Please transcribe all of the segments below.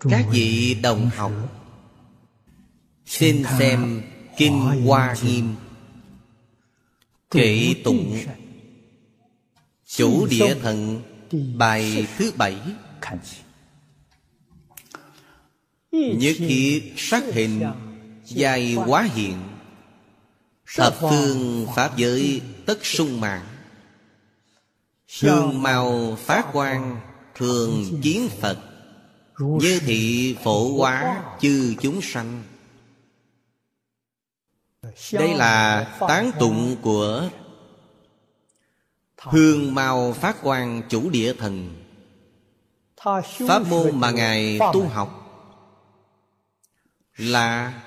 các vị đồng học xin xem kinh hoa nghiêm kệ tụng chủ địa thần bài thứ bảy. Nhất thiết sắc hình Dài quá hiện Thập phương Pháp giới tất sung mạng. Hương màu phát quang Thường chiến Phật Như thị phổ hóa chư chúng sanh. Đây là tán tụng của Hương màu phát quang chủ địa thần. Pháp môn mà Ngài tu học Là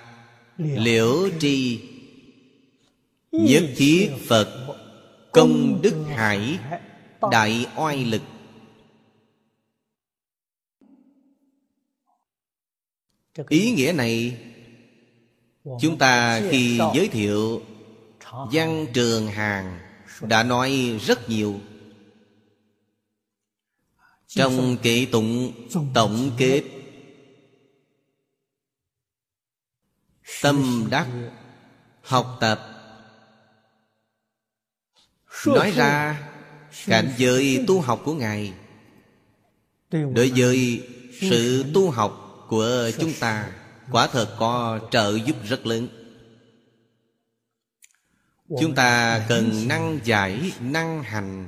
Liễu tri Nhất thiết Phật Công đức hải Đại oai lực Ý nghĩa này Chúng ta khi giới thiệu Văn Trường Hàng Đã nói rất nhiều. Trong kệ tụng tổng kết Tâm đắc Học tập. Nói ra Cảnh giới tu học của Ngài Đối với sự tu học của chúng ta. Quả thật có trợ giúp rất lớn. Chúng ta cần năng giải, năng hành.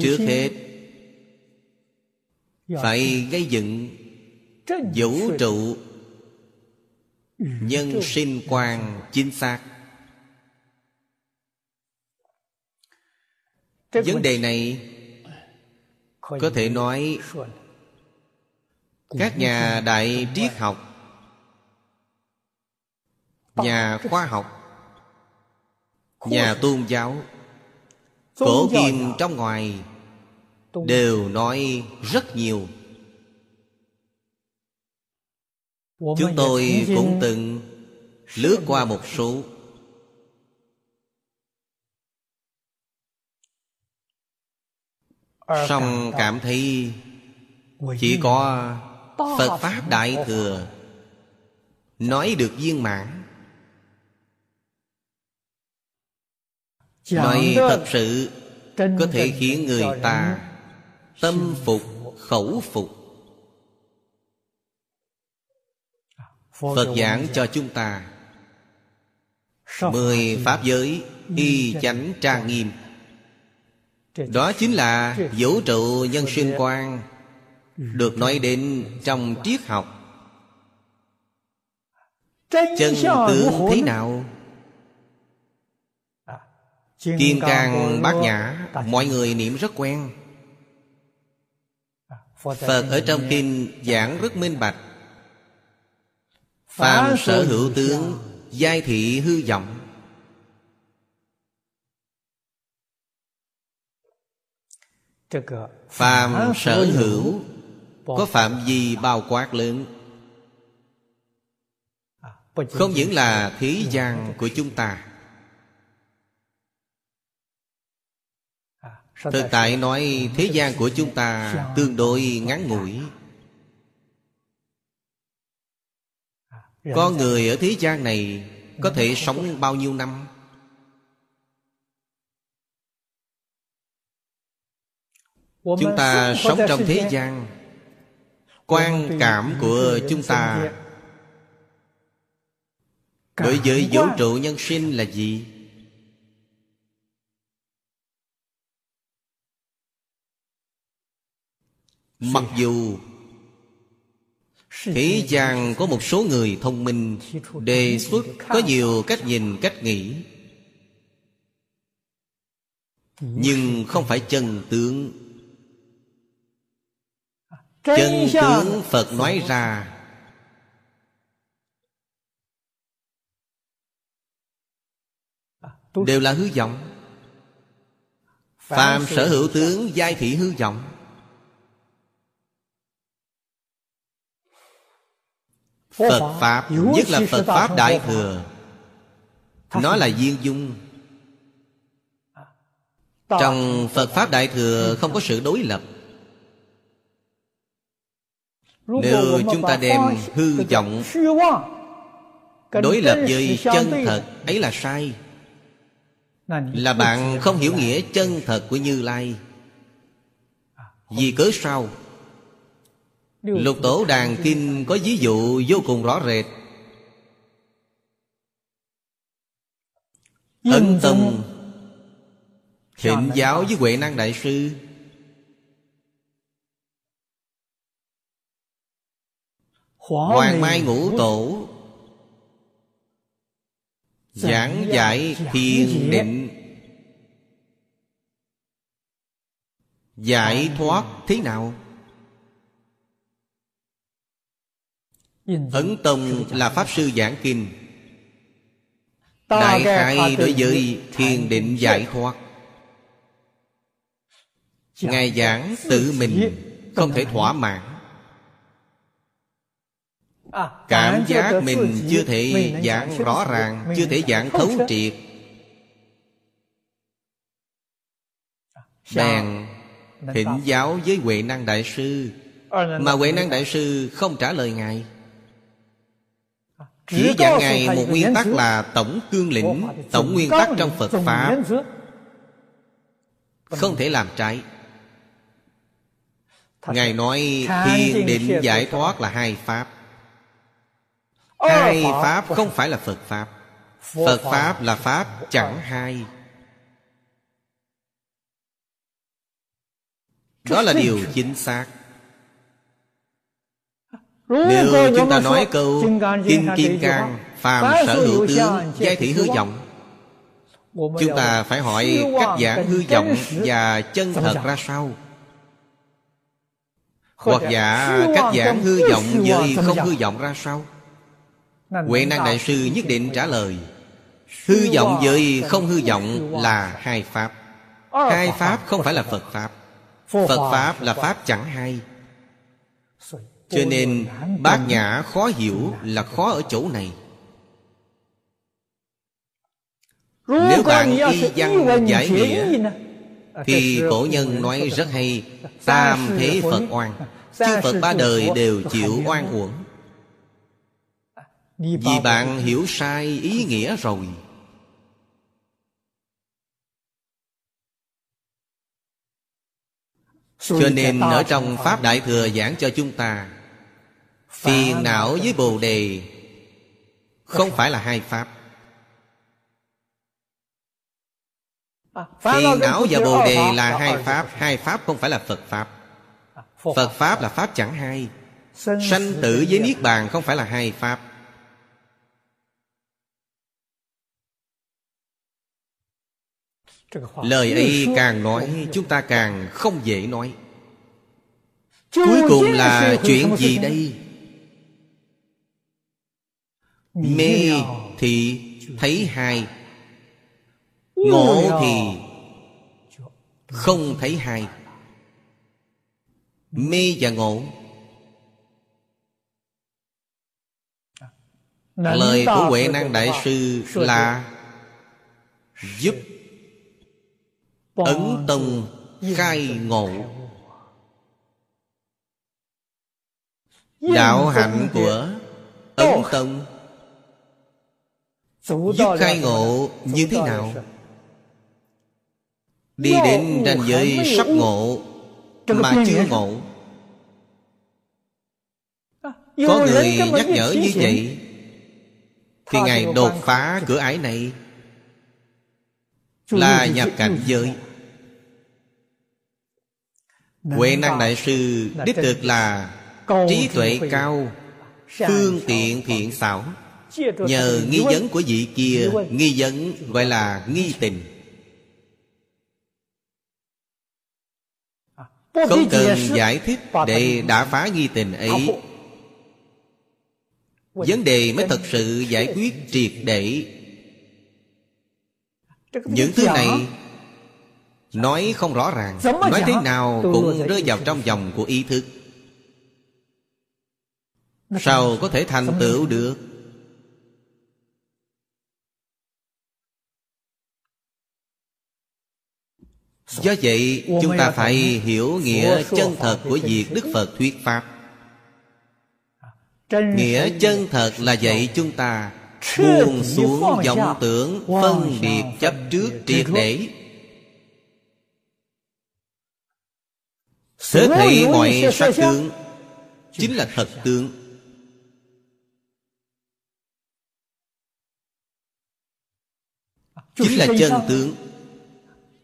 Trước hết Phải gây dựng Vũ trụ Nhân sinh quan chính xác. Vấn đề này có thể nói, Các nhà đại triết học, Nhà khoa học, Nhà tôn giáo, Cổ kim trong ngoài Đều nói rất nhiều. Chúng tôi cũng từng lướt qua một số Xong cảm thấy Chỉ có Phật Pháp Đại Thừa Nói được viên mãn. Nói thật sự Có thể khiến người ta Tâm phục, khẩu phục. Phật giảng cho chúng ta. Mười Pháp giới Y chánh trang nghiêm đó chính là vũ trụ nhân sinh quan, Được nói đến trong triết học. Chân tướng thế nào? Kim cang bát nhã, Mọi người niệm rất quen. Phật ở trong kinh giảng rất minh bạch. Phàm sở hữu tướng, Giai thị hư vọng. Phàm sở hữu Có phạm vi bao quát lớn? Không những là thế gian của chúng ta. Thực tại nói thế gian của chúng ta Tương đối ngắn ngủi. Con người ở thế gian này Có thể sống bao nhiêu năm Chúng ta sống trong thế gian. Quan cảm của chúng ta Đối với vũ trụ nhân sinh là gì? Mặc dù Thế gian có một số người thông minh Đề xuất có nhiều cách nhìn cách nghĩ. Nhưng không phải chân tướng Chân tướng Phật nói ra Đều là hư vọng. Phàm sở hữu tướng giai thị hư vọng. Phật Pháp Nhất là Phật Pháp Đại Thừa Nó là duyên dung. Trong Phật Pháp Đại Thừa Không có sự đối lập Nếu chúng ta đem hư vọng Đối lập với chân thật Ấy là sai. Là bạn không hiểu nghĩa chân thật của Như Lai. Vì cớ sao? Lục tổ đàn kinh có ví dụ vô cùng rõ rệt. Ấn Tông Thịnh giáo với Huệ Năng Đại Sư Hoàng Mai Ngũ Tổ Giảng giải thiền định Giải thoát thế nào? Ấn Tông là Pháp Sư giảng kinh. Đại khai đối với thiền định giải thoát. Ngài giảng tự mình không thể thỏa mãn Cảm giác mình chưa thể giảng rõ ràng Chưa thể giảng thấu triệt. Bèn thỉnh giáo với Huệ Năng Đại Sư. Mà Huệ Năng Đại Sư không trả lời Ngài. Chỉ dạy Ngài một nguyên tắc là tổng cương lĩnh Tổng nguyên tắc trong Phật Pháp. Không thể làm trái. Ngài nói thiền định giải thoát là hai Pháp Hai Pháp không phải là Phật Pháp. Phật Pháp là Pháp chẳng hai Đó là điều chính xác. Nếu chúng ta nói câu Kim Kim Cang Phàm sở hữu tướng Giai thị hư vọng. Chúng ta phải hỏi cách giảng hư vọng Và chân thật ra sao? Hoặc giả cách giảng hư vọng Với không hư vọng ra sao Huệ năng đại sư nhất định trả lời Hư vọng với không hư vọng là hai pháp. Hai pháp không phải là Phật Pháp. Phật Pháp là Pháp. Chẳng hai cho nên bát nhã khó hiểu là khó ở chỗ này. Nếu bạn y văn giải nghĩa Thì cổ nhân nói rất hay Tam thế Phật oan. Chư Phật ba đời đều chịu oan uổng Vì bạn hiểu sai ý nghĩa rồi. Cho nên ở trong Pháp Đại Thừa giảng cho chúng ta Phiền não với Bồ Đề Không phải là hai Pháp. Phiền não và Bồ Đề là hai Pháp Hai Pháp không phải là Phật Pháp. Phật Pháp là Pháp chẳng hai Sanh tử với Niết Bàn không phải là hai Pháp Lời ấy càng nói Chúng ta càng không dễ nói. Cuối cùng là chuyện gì đây? Mê thì thấy hai Ngộ thì không thấy hai. Mê và ngộ. Lời của Huệ Năng Đại Sư là Giúp Ấn Tông khai ngộ. Đạo hạnh của Ấn Tông. Giúp khai ngộ như thế nào? Đi đến ranh giới sắp ngộ Mà chưa ngộ. À, Có người nhắc nhở như vậy. Thì Ngài đột phá cửa ải này Là nhập cảnh giới. Huệ năng đại sư Đích thực là Trí tuệ cao Phương tiện thiện xảo. Nhờ nghi vấn của vị kia Nghi vấn gọi là nghi tình. Không cần giải thích Để đã phá nghi tình ấy. Vấn đề mới thật sự giải quyết triệt để Những thứ này Nói không rõ ràng. Nói thế nào cũng rơi vào trong vòng của ý thức. Sao có thể thành tựu được? Do vậy chúng ta phải hiểu nghĩa chân thật của việc Đức Phật thuyết Pháp. Nghĩa chân thật là dạy chúng ta Buông xuống vọng tưởng Phân biệt chấp trước triệt để. Thế thị mọi sắc tướng Chính là thật tướng. Chính là chân tướng.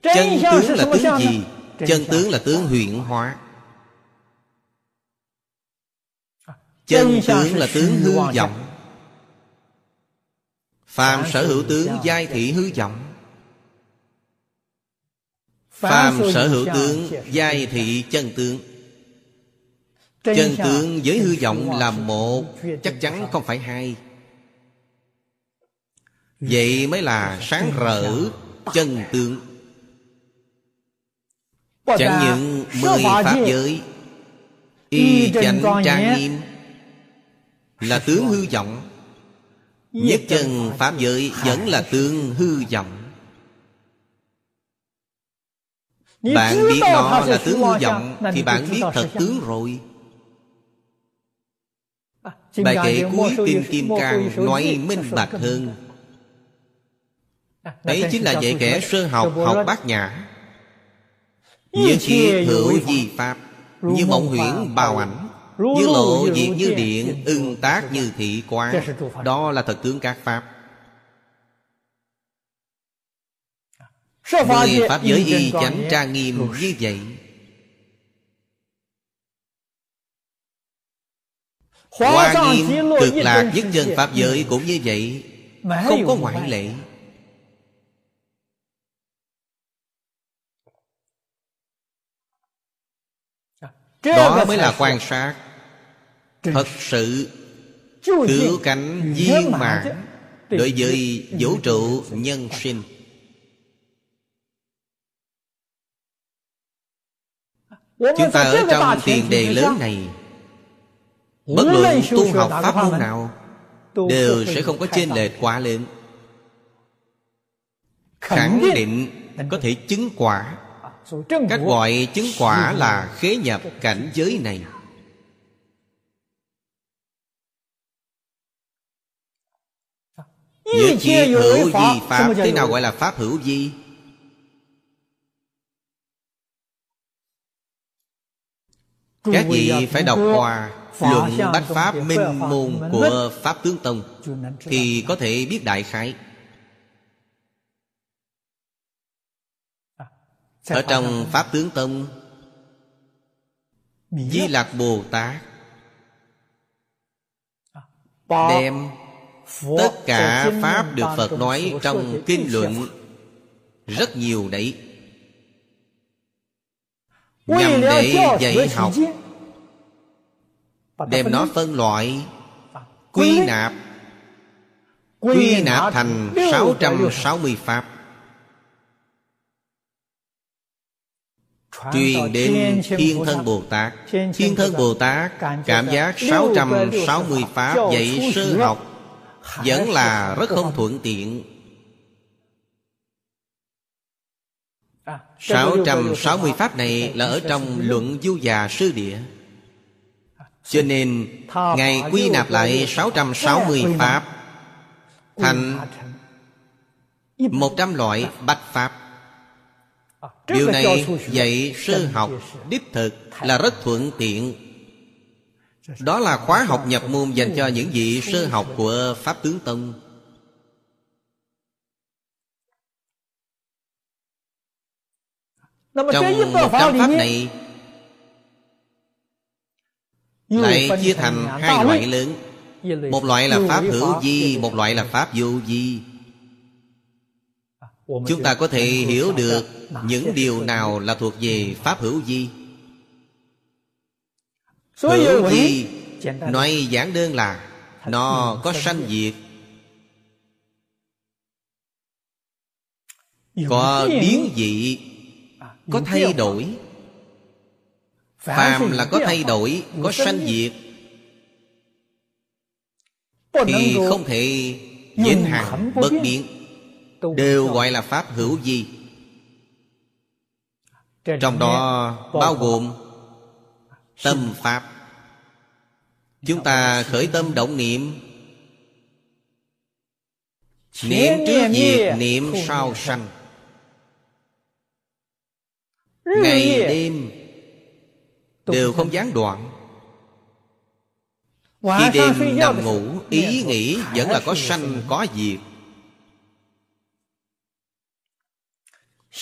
Chân tướng là tướng gì? Chân tướng là tướng huyện hóa. Chân tướng là tướng hư vọng Phàm sở hữu tướng giai thị hư vọng. Phàm sở hữu tướng giai thị chân tướng. Chân tướng với hư vọng là một Chắc chắn không phải hai. Vậy mới là sáng rỡ chân tướng. Chẳng những mười pháp giới Y chánh trang nghiêm Là tướng hư vọng Nhất chân pháp giới vẫn là tướng hư vọng. Bạn biết nó là tướng hư vọng Thì bạn biết thật tướng rồi. À, Bài kệ cuối Kim Kim Cang nói minh bạch hơn. Đấy chính là dạy kẻ sơ học học bát nhã. Như kiệt hữu di pháp. Như mộng huyễn bào ảnh Như lộ diệt như điện Ưng tác như thị quán Đó là thật tướng các pháp. Mười pháp giới y chánh trang nghiêm như vậy. Hoa nghiêm cực lạc nhất chân pháp giới cũng như vậy. Không có ngoại lệ. Đó mới là quan sát Thật sự Cứu cánh viên mãn Đối với vũ trụ nhân sinh. Chúng ta ở trong tiền đề lớn này Bất luận tu học pháp môn nào Đều sẽ không có chênh lệch quá lớn. Khẳng định có thể chứng quả. Cách gọi chứng quả là khế nhập cảnh giới này Nhất chi hữu di Pháp Thế nào gọi là Pháp hữu di Các vị phải đọc qua Luận Bách Pháp minh môn của Pháp Tướng Tông. Thì có thể biết đại khái. Ở trong Pháp Tướng Tông Di Lạc Bồ Tát Đem Tất cả Pháp được Phật nói trong kinh luận Rất nhiều đấy. Nhằm để dạy học Đem nó phân loại Quy nạp Quy nạp thành 660 Pháp. Truyền đến Thiên Thân Bồ Tát. Thiên Thân Bồ Tát Cảm giác 660 Pháp dạy sơ học Vẫn là rất không thuận tiện. 660 Pháp này là ở trong luận du già sư địa. Cho nên Ngài quy nạp lại 660 Pháp Thành một trăm loại bạch Pháp. Điều này dạy sư học đích thực là rất thuận tiện Đó là khóa học nhập môn dành cho những vị sơ học của Pháp Tướng Tông. Trong một trăm pháp này Lại chia thành hai loại lớn. Một loại là Pháp hữu di Một loại là Pháp vô di. Chúng ta có thể hiểu được Những điều nào là thuộc về Pháp hữu di Hữu di Nói giản đơn là Nó có sanh diệt. Có biến dị có thay đổi. Phàm là có thay đổi có sanh diệt. thì không thể vĩnh hằng bất biến. Đều gọi là pháp hữu vi trong đó bao gồm tâm pháp. Chúng ta khởi tâm động niệm. Niệm trước diệt niệm sau sanh. ngày đêm đều không gián đoạn. Khi đêm nằm ngủ ý nghĩ vẫn là có sanh có diệt.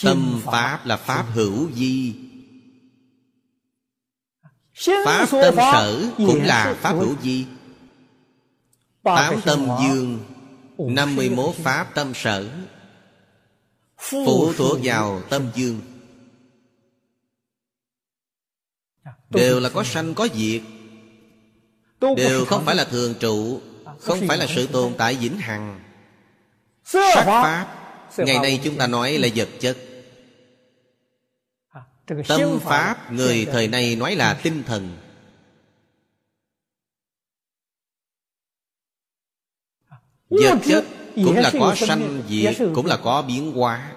Tâm pháp là pháp hữu vi pháp tâm sở cũng là pháp hữu vi tám tâm dương năm mươi mốt pháp tâm sở phụ thuộc vào tâm dương. Đều là có sanh có diệt. Đều không phải là thường trụ không phải là sự tồn tại vĩnh hằng. Sắc pháp. Ngày nay chúng ta nói là vật chất tâm pháp người thời nay nói là tinh thần. Vật chất cũng là có sanh diệt cũng là có biến hóa.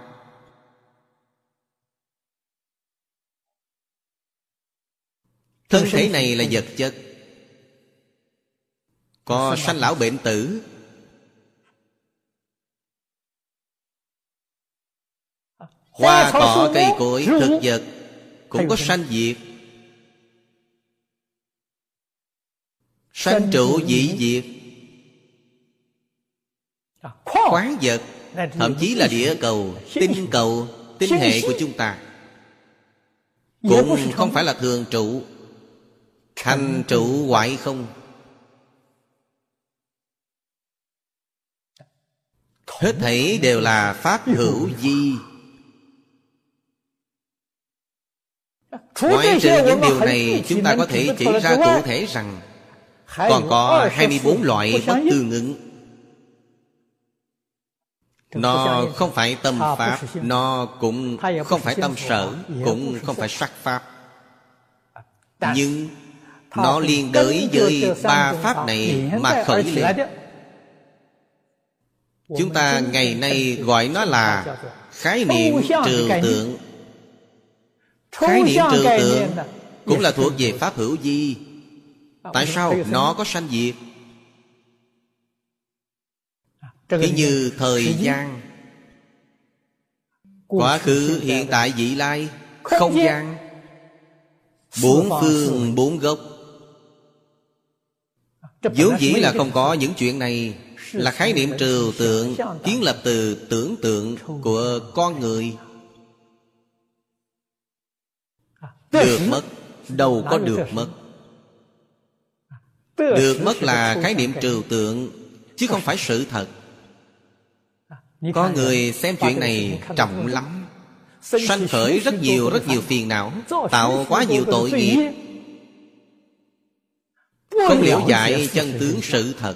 Thân thể này là vật chất. Có sanh lão bệnh tử. Hoa cỏ cây cối thực vật Cũng có sanh diệt. Sanh trụ dị diệt. À, Khoáng vật Thậm chí là địa cầu Tinh cầu Tinh hệ của chúng ta. Cũng không phải là thường trụ. Thành trụ hoại không? Hết thảy đều là Pháp hữu di Ngoại trừ những điều này Chúng ta có thể chỉ ra cụ thể rằng Còn có 24 loại bất tương ứng. Nó không phải tâm pháp Nó cũng không phải tâm sở Cũng không phải sắc pháp. Nhưng Nó liên đới với ba pháp này Mà khởi lên. Chúng ta ngày nay gọi nó là Khái niệm trừu tượng Khái niệm trừu tượng Cũng là thuộc về Pháp hữu vi Tại sao nó có sanh diệt? Ví như thời gian. Quá khứ hiện tại vị lai. Không gian. Bốn phương bốn gốc. Vốn dĩ là không có những chuyện này. Là khái niệm trừu tượng Kiến lập từ tưởng tượng của con người Được mất. Đâu có được mất. Được mất là khái niệm trừu tượng Chứ không phải sự thật. Có người xem chuyện này trọng lắm. Sanh khởi rất nhiều rất nhiều phiền não. Tạo quá nhiều tội nghiệp. Không liễu giải chân tướng sự thật.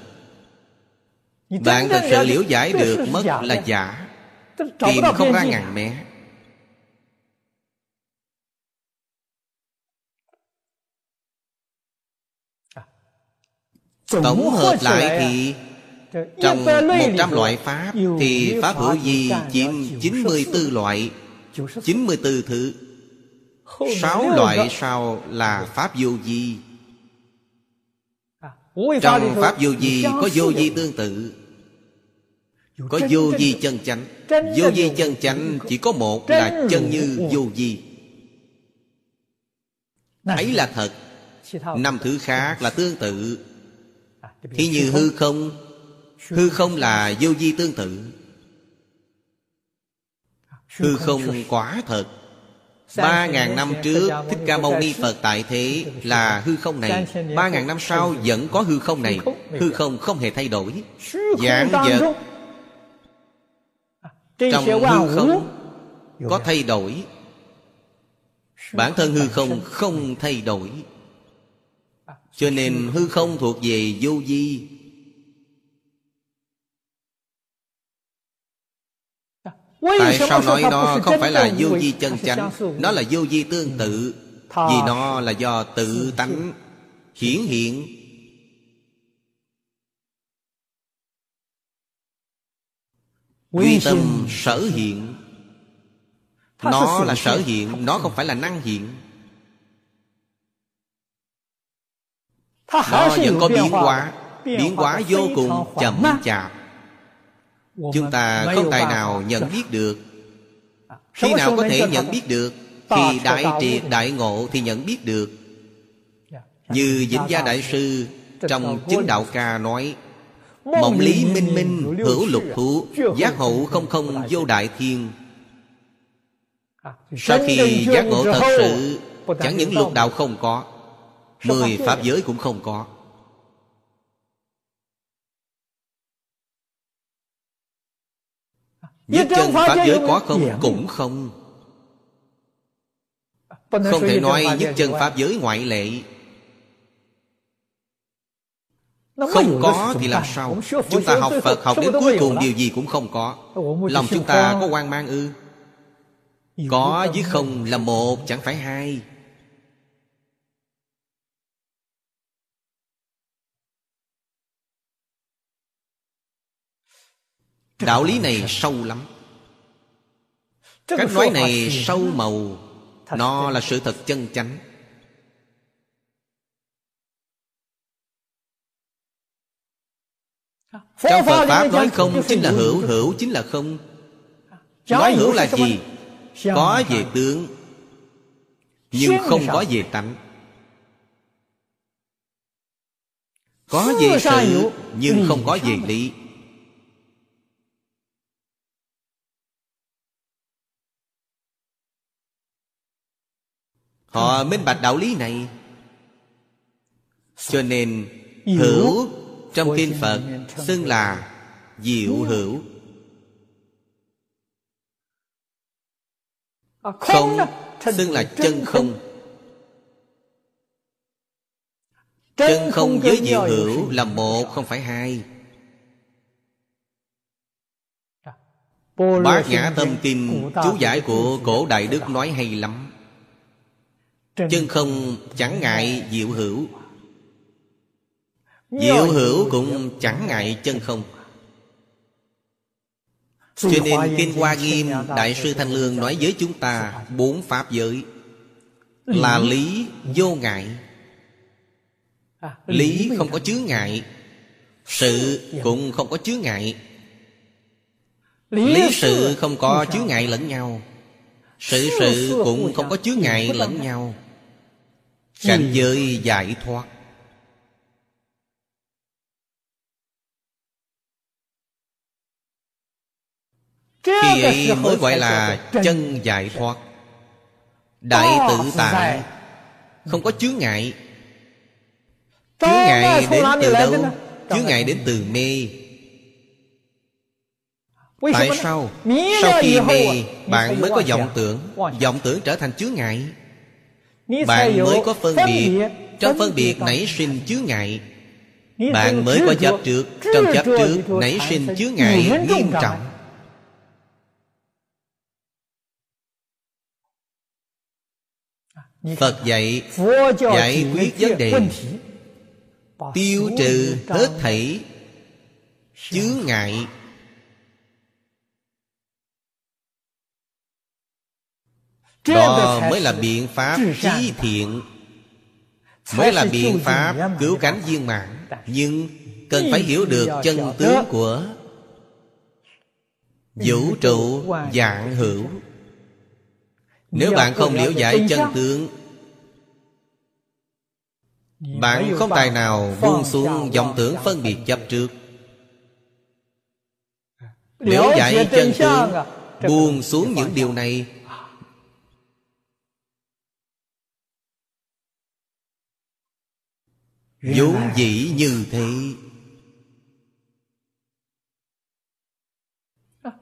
Bạn thật sự liễu giải được mất là giả. Tìm không ra ngàn mẹ Tổng hợp lại thì Trong 100 loại Pháp Thì Pháp hữu vi chiếm 94 loại 94 thứ. Sáu loại sau là Pháp vô vi Trong Pháp vô vi có vô vi tương tự. Có vô vi chân chánh. Vô vi chân chánh chỉ có một là chân như vô vi Ấy là thật. Năm thứ khác là tương tự Thí như hư không Hư không là vô di tương tự. Hư không quả thật. Ba ngàn năm trước, Thích Ca Mâu Ni Phật tại thế Là hư không này. Ba ngàn năm sau vẫn có hư không này. Hư không không hề thay đổi. Giảng vật Trong hư không Có thay đổi. Bản thân hư không không thay đổi cho nên hư không thuộc về vô vi. Tại sao nói nó không phải là vô vi chân chánh? Nó là vô vi tương tự Vì nó là do tự tánh hiển hiện. Quy tâm sở hiện. Nó là sở hiện Nó không phải là năng hiện Nó vẫn có biến hóa Biến hóa vô cùng chậm chạp. Chúng ta không tài nào nhận biết được. Khi nào có thể nhận biết được? Khi đại triệt đại ngộ thì nhận biết được. Như Vĩnh Gia Đại Sư Trong chứng đạo ca nói Mộng lý minh minh hữu lục thú Giác hậu không không vô đại thiên. Sau khi giác ngộ thật sự Chẳng những lục đạo không có Mười pháp giới cũng không có. Nhất chân Pháp giới có không? Cũng không. Không thể nói nhất chân Pháp giới ngoại lệ. Không có thì làm sao? Chúng ta học Phật học đến cuối cùng điều gì cũng không có. Lòng chúng ta có quan mang ư? Có với không là một chẳng phải hai Đạo lý này sâu lắm. Cách nói này sâu màu Nó là sự thật chân chánh. Trong Phật Pháp nói không chính là hữu Hữu chính là không. Nói hữu là gì? Có về tướng Nhưng không có về tánh. Có về sự Nhưng không có về lý Họ minh bạch đạo lý này. Cho nên Hữu trong kinh Phật Xưng là Diệu hữu. Không Xưng là chân không. Chân không với diệu hữu là một không phải hai. Bát Nhã Tâm Kinh Chú giải của cổ Đại Đức nói hay lắm Chân không chẳng ngại diệu hữu. Diệu hữu cũng chẳng ngại chân không. Cho nên Kinh Hoa Nghiêm Đại sư Thanh Lương nói với chúng ta Bốn Pháp giới. Là lý vô ngại. À, Lý không có chướng ngại. Sự cũng không có chướng ngại. Lý sự không có chướng ngại lẫn nhau Sự sự cũng không có chướng ngại lẫn nhau. cảnh giới giải thoát. Khi ấy mới gọi là chân giải thoát. Đại tự tại không có chướng ngại. Chướng ngại đến từ đâu? chướng ngại đến từ mê tại sao? sau khi mê bạn mới có vọng tưởng vọng tưởng trở thành chướng ngại. Bạn mới có phân biệt. Trong phân biệt nảy sinh chướng ngại. Bạn mới có chấp trước. Trong chấp trước nảy sinh chướng ngại nghiêm trọng. Phật dạy Giải quyết vấn đề. Tiêu trừ hết thảy Chướng ngại Đó mới là biện pháp trí thiện. Mới là biện pháp cứu cánh viên mãn. Nhưng cần phải hiểu được chân tướng của Vũ trụ dạng hữu. Nếu bạn không hiểu giải chân tướng Bạn không tài nào buông xuống vọng tưởng phân biệt chấp trước. Nếu giải chân tướng Buông xuống những điều này vốn dĩ như thế.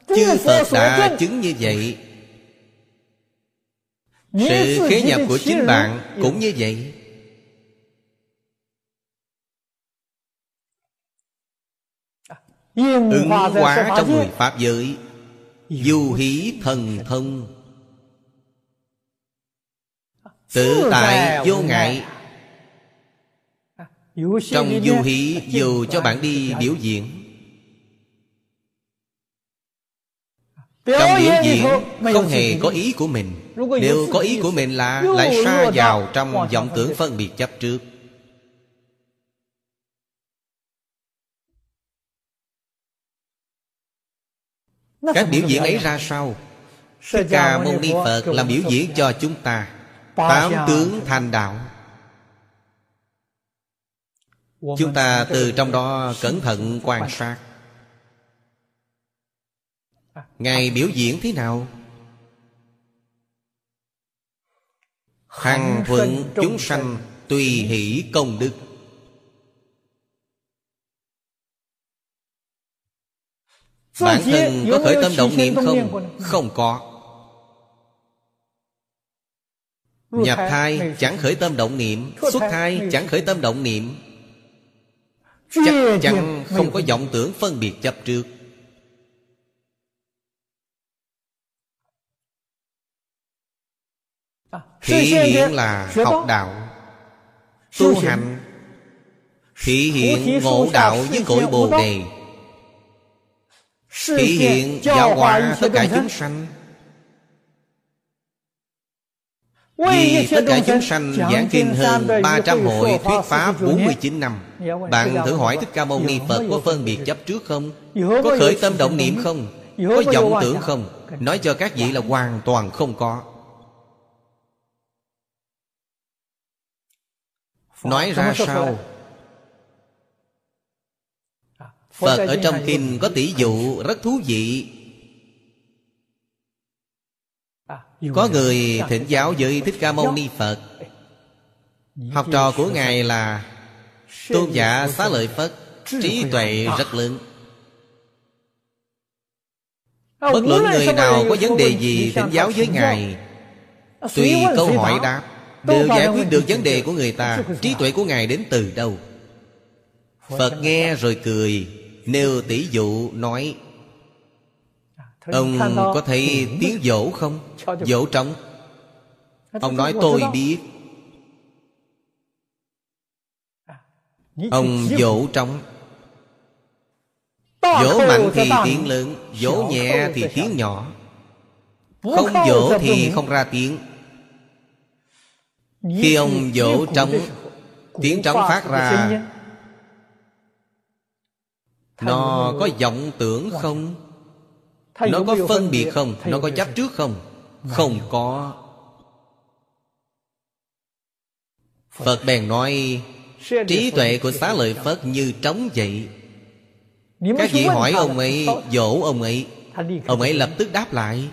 Chư phật đã chứng như vậy. Sự khế nhập của chính bạn cũng như vậy. Ứng hóa trong mười pháp giới. Du hí thần thông. Tự tại vô ngại Trong du hí dù cho bạn đi biểu diễn. Trong biểu diễn không hề có ý của mình. Nếu có ý của mình là Lại xa vào trong vọng tưởng phân biệt chấp trước. Các biểu diễn ấy ra sao? Thích Ca Mâu Ni Phật làm biểu diễn cho chúng ta. Tám tướng thành đạo Chúng ta từ trong đó cẩn thận quan sát. Ngài biểu diễn thế nào? Hằng thuận chúng sanh Tùy hỷ công đức. Bản thân có khởi tâm động niệm không? Không có. Nhập thai chẳng khởi tâm động niệm Xuất thai chẳng khởi tâm động niệm Chắc chắn không có vọng tưởng phân biệt chấp trước. Thị hiện là học đạo Tu hành. Thị hiện ngộ đạo với cội bồ đề. Thị hiện giáo hóa tất cả chúng sanh Vì tất cả chúng sanh giảng kinh hơn 300 hội thuyết pháp 49 năm. Bạn thử hỏi Thích Ca Mâu Ni Phật có phân biệt chấp trước không? Có khởi tâm động niệm không? Có vọng tưởng không? Nói cho các vị là hoàn toàn không có. Nói ra sao? Phật ở trong kinh có tỷ dụ rất thú vị Có người thỉnh giáo với Thích Ca Mâu Ni Phật. Học trò của Ngài là Tôn giả xá lợi Phật Trí tuệ rất lớn. Bất luận người nào có vấn đề gì thỉnh giáo với Ngài Tùy câu hỏi đáp Đều giải quyết được vấn đề của người ta. Trí tuệ của Ngài đến từ đâu? Phật nghe rồi cười Nêu tỷ dụ nói Ông có thấy tiếng dỗ không? Dỗ. Trống. Ông nói tôi biết. Ông dỗ trống. Dỗ mạnh thì tiếng lớn Dỗ nhẹ thì tiếng nhỏ. Không dỗ thì không ra tiếng. Khi ông dỗ trống Tiếng trống phát ra. Nó có vọng tưởng không? Nó có phân biệt không? Nó có chấp trước không? Không có. Phật bèn nói Trí tuệ của xá lợi Phật như trống vậy. Các vị hỏi ông ấy Dỗ ông ấy. Ông ấy lập tức đáp lại.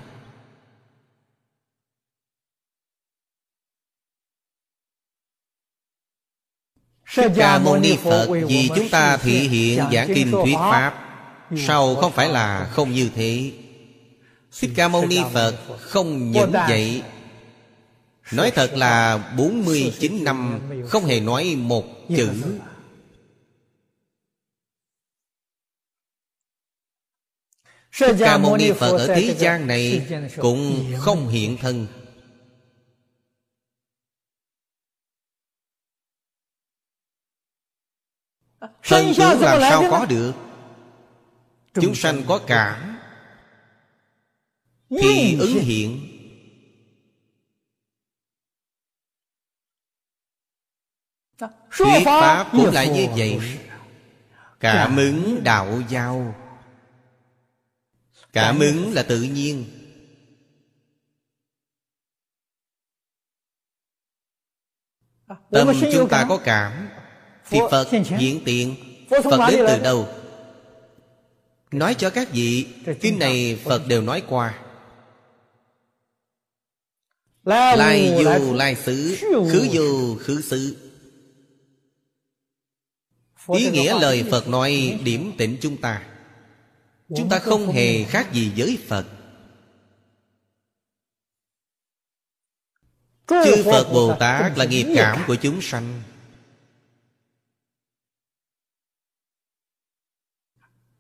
Thích Ca Mâu Ni Phật Vì chúng ta thị hiện giảng kinh thuyết Pháp Sao không phải là không như thế? Thích Ca Mâu Ni Phật không những vậy Nói thật là 49 năm Không hề nói một chữ. Thích Ca Mâu Ni Phật ở thế gian này Cũng không hiện thân. Thân tướng làm sao có được Chúng sanh có cảm Thì ứng hiện. Thuyết Pháp cũng lại như vậy. Cảm ứng đạo giao. Cảm ứng là tự nhiên. Tâm chúng ta có cảm Thì Phật hiện tiện. Phật đến từ đâu Nói cho các vị Kinh này Phật đều nói qua. Lai dù lai xứ Khứ dù khứ xứ. Ý nghĩa lời Phật nói điểm tịnh chúng ta. Chúng ta không hề khác gì với Phật. Chư Phật Bồ Tát là nghiệp cảm của chúng sanh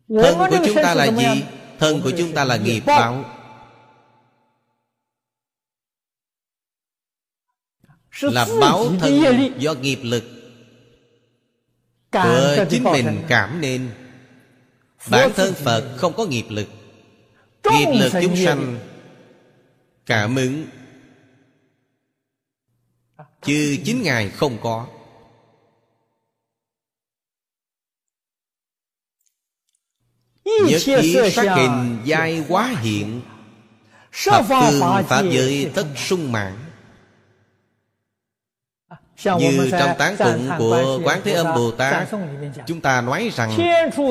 Thân của chúng ta là gì? Thân của chúng ta là nghiệp báo. Là báo thân do nghiệp lực. Của chính mình cảm nên. Bản thân Phật không có nghiệp lực. Nghiệp lực chúng sanh Cảm ứng. Chứ chính Ngài không có Nhất thiết sắc hình giai quá hiện Thập phương Pháp giới tất sung mãn Như trong tán tụng của Quán Thế Âm Bồ Tát Chúng ta nói rằng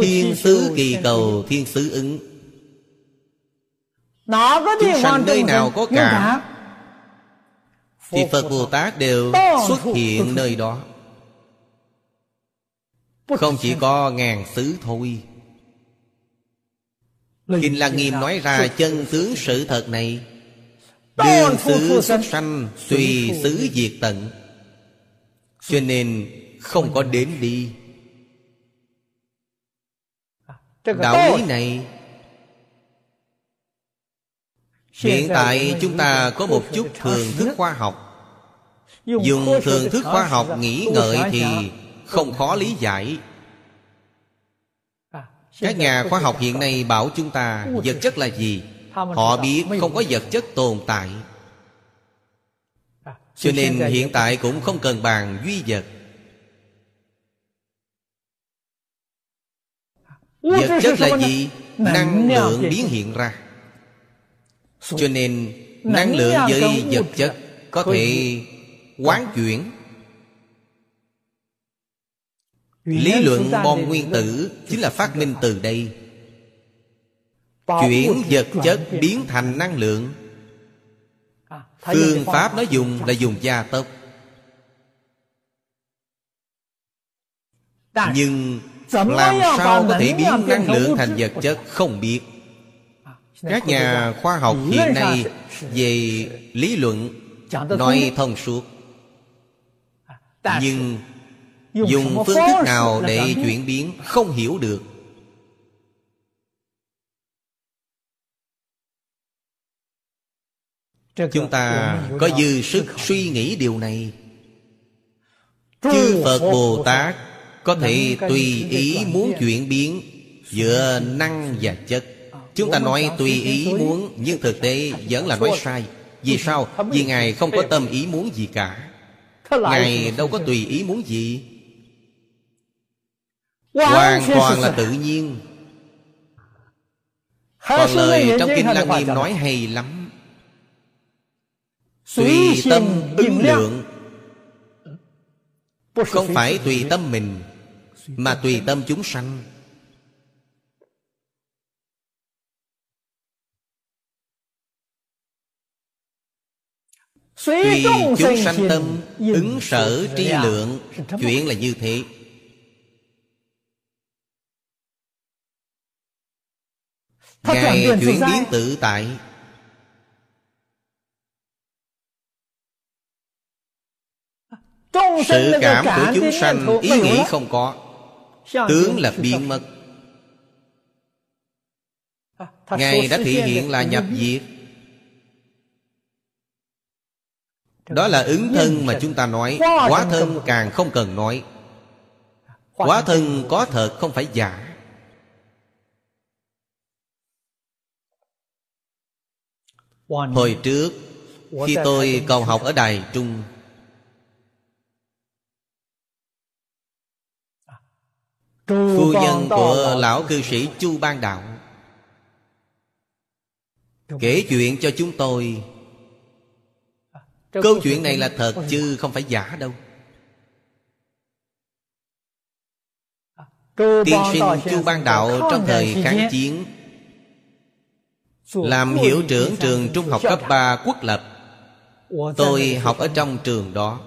Thiên sứ kỳ cầu thiên sứ ứng. Chúng sanh nơi nào có cảm Thì Phật Bồ Tát đều xuất hiện nơi đó. Không chỉ có ngàn xứ thôi Kinh Lăng Nghiêm nói ra chân tướng sự thật này. Đường xứ xuất sanh Tùy xứ diệt tận. Cho nên không có đến đi. Đạo lý này. Hiện tại chúng ta có một chút thường thức khoa học. Dùng thường thức khoa học nghĩ ngợi thì không khó lý giải các nhà khoa học hiện nay bảo chúng ta vật chất là gì? Họ biết không có vật chất tồn tại. Cho nên hiện tại cũng không cần bàn duy vật. Vật chất là gì? Năng lượng biến hiện ra. Cho nên năng lượng với vật chất có thể quán chuyển. Lý luận bom nguyên tử Chính là phát minh từ đây. Chuyển vật chất biến thành năng lượng. À, Phương pháp nó dùng là dùng gia tốc. Nhưng làm sao có thể biến năng lượng thành vật chất không biết? À, Các nhà khoa học hiện nay Về lý luận Nói thông suốt. À, Nhưng dùng phương thức nào để chuyển biến không hiểu được. Chúng ta có dư sức suy nghĩ điều này. chư phật bồ tát có thể tùy ý muốn chuyển biến giữa năng và chất. Chúng ta nói tùy ý muốn nhưng thực tế vẫn là nói sai. Vì sao? vì ngài không có tâm ý muốn gì cả. Ngài đâu có tùy ý muốn gì hoàn toàn là tự nhiên. Còn lời trong kinh lăng nghiêm nói hay lắm. Tùy tâm ứng lượng. Không phải tùy tâm mình mà tùy tâm chúng sanh. tùy chúng sanh tâm ứng sở tri lượng chuyện là như thế Ngài chuyển biến tự tại. Sự cảm của chúng sanh ý nghĩ không có. Tướng là biến mất Ngài đã thể hiện là nhập diệt. Đó là ứng thân mà chúng ta nói. Quá thân càng không cần nói. Quá thân có thật không phải giả Hồi trước Khi tôi còn học ở Đài Trung. Phu nhân của lão cư sĩ Chu Ban Đạo Kể chuyện cho chúng tôi. Câu chuyện này là thật chứ không phải giả đâu. Tiên sinh Chu Ban Đạo trong thời kháng chiến làm hiệu trưởng trường trung học cấp 3 quốc lập. Tôi học ở trong trường đó.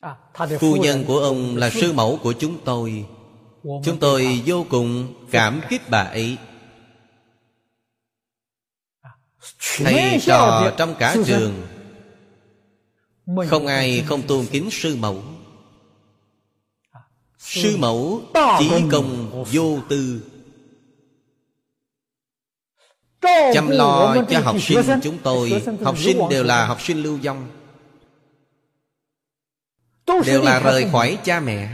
À, Phu nhân của ông là sư mẫu của chúng tôi. Chúng tôi vô cùng cảm kích bà ấy. À, Thầy trò trong cả trường. Không ai không tôn kính sư mẫu Sư mẫu chỉ công vô tư. Chăm lo cho học sinh chúng tôi. Học sinh đều là học sinh lưu vong. Đều là rời khỏi cha mẹ.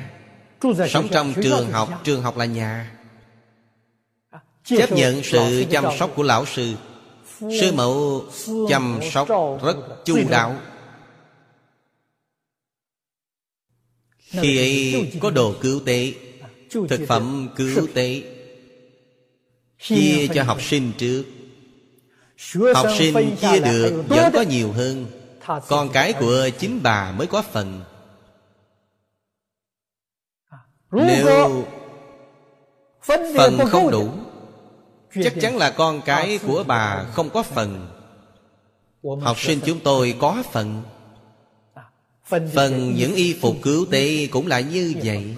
Sống trong trường học Trường học là nhà. Chấp nhận sự chăm sóc của lão sư. Sư mẫu chăm sóc rất chu đáo Khi ấy có đồ cứu tế Thực phẩm cứu tế. Chia cho học sinh trước. Học sinh chia được vẫn có nhiều hơn. Con cái của chính bà mới có phần. Nếu phần không đủ Chắc chắn là con cái của bà không có phần. Học sinh chúng tôi có phần Phần những y phục cứu tế cũng là như vậy.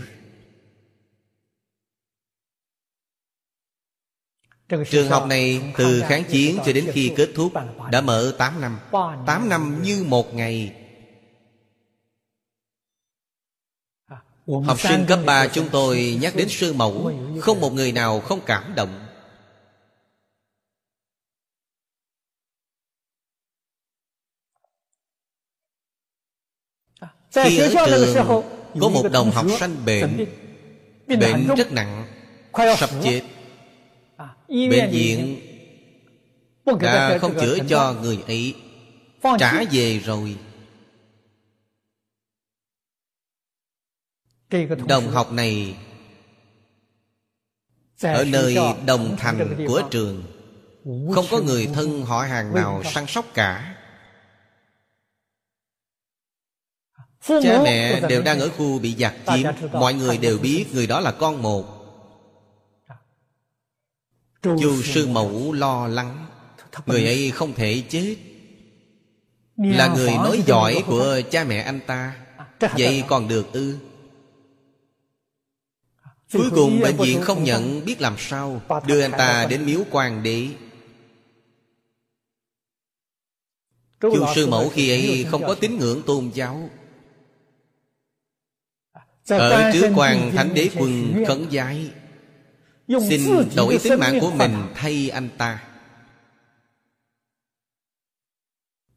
Trường học này từ kháng chiến cho đến khi kết thúc Đã mở 8 năm. 8 năm như một ngày. Học sinh cấp 3 chúng tôi nhắc đến sư mẫu Không một người nào không cảm động Khi ở trường Có một đồng học sanh bệnh Bệnh rất nặng Sắp chết. Bệnh viện Đã không chữa cho người ấy. Trả về rồi. Đồng học này Ở nơi đồng thành của trường Không có người thân họ hàng nào săn sóc cả Cha mẹ đều đang ở khu bị giặc chiếm. Mọi người đều biết người đó là con một. Chu sư mẫu lo lắng. Người ấy không thể chết. Là người nói giỏi của cha mẹ anh ta. Vậy còn được ư? Cuối cùng bệnh viện không nhận biết làm sao. Đưa anh ta đến miếu quan đế Chu sư mẫu khi ấy không có tín ngưỡng tôn giáo ở trước quan thánh đế quân khấn giái Xin đổi tính mạng của mình thay anh ta.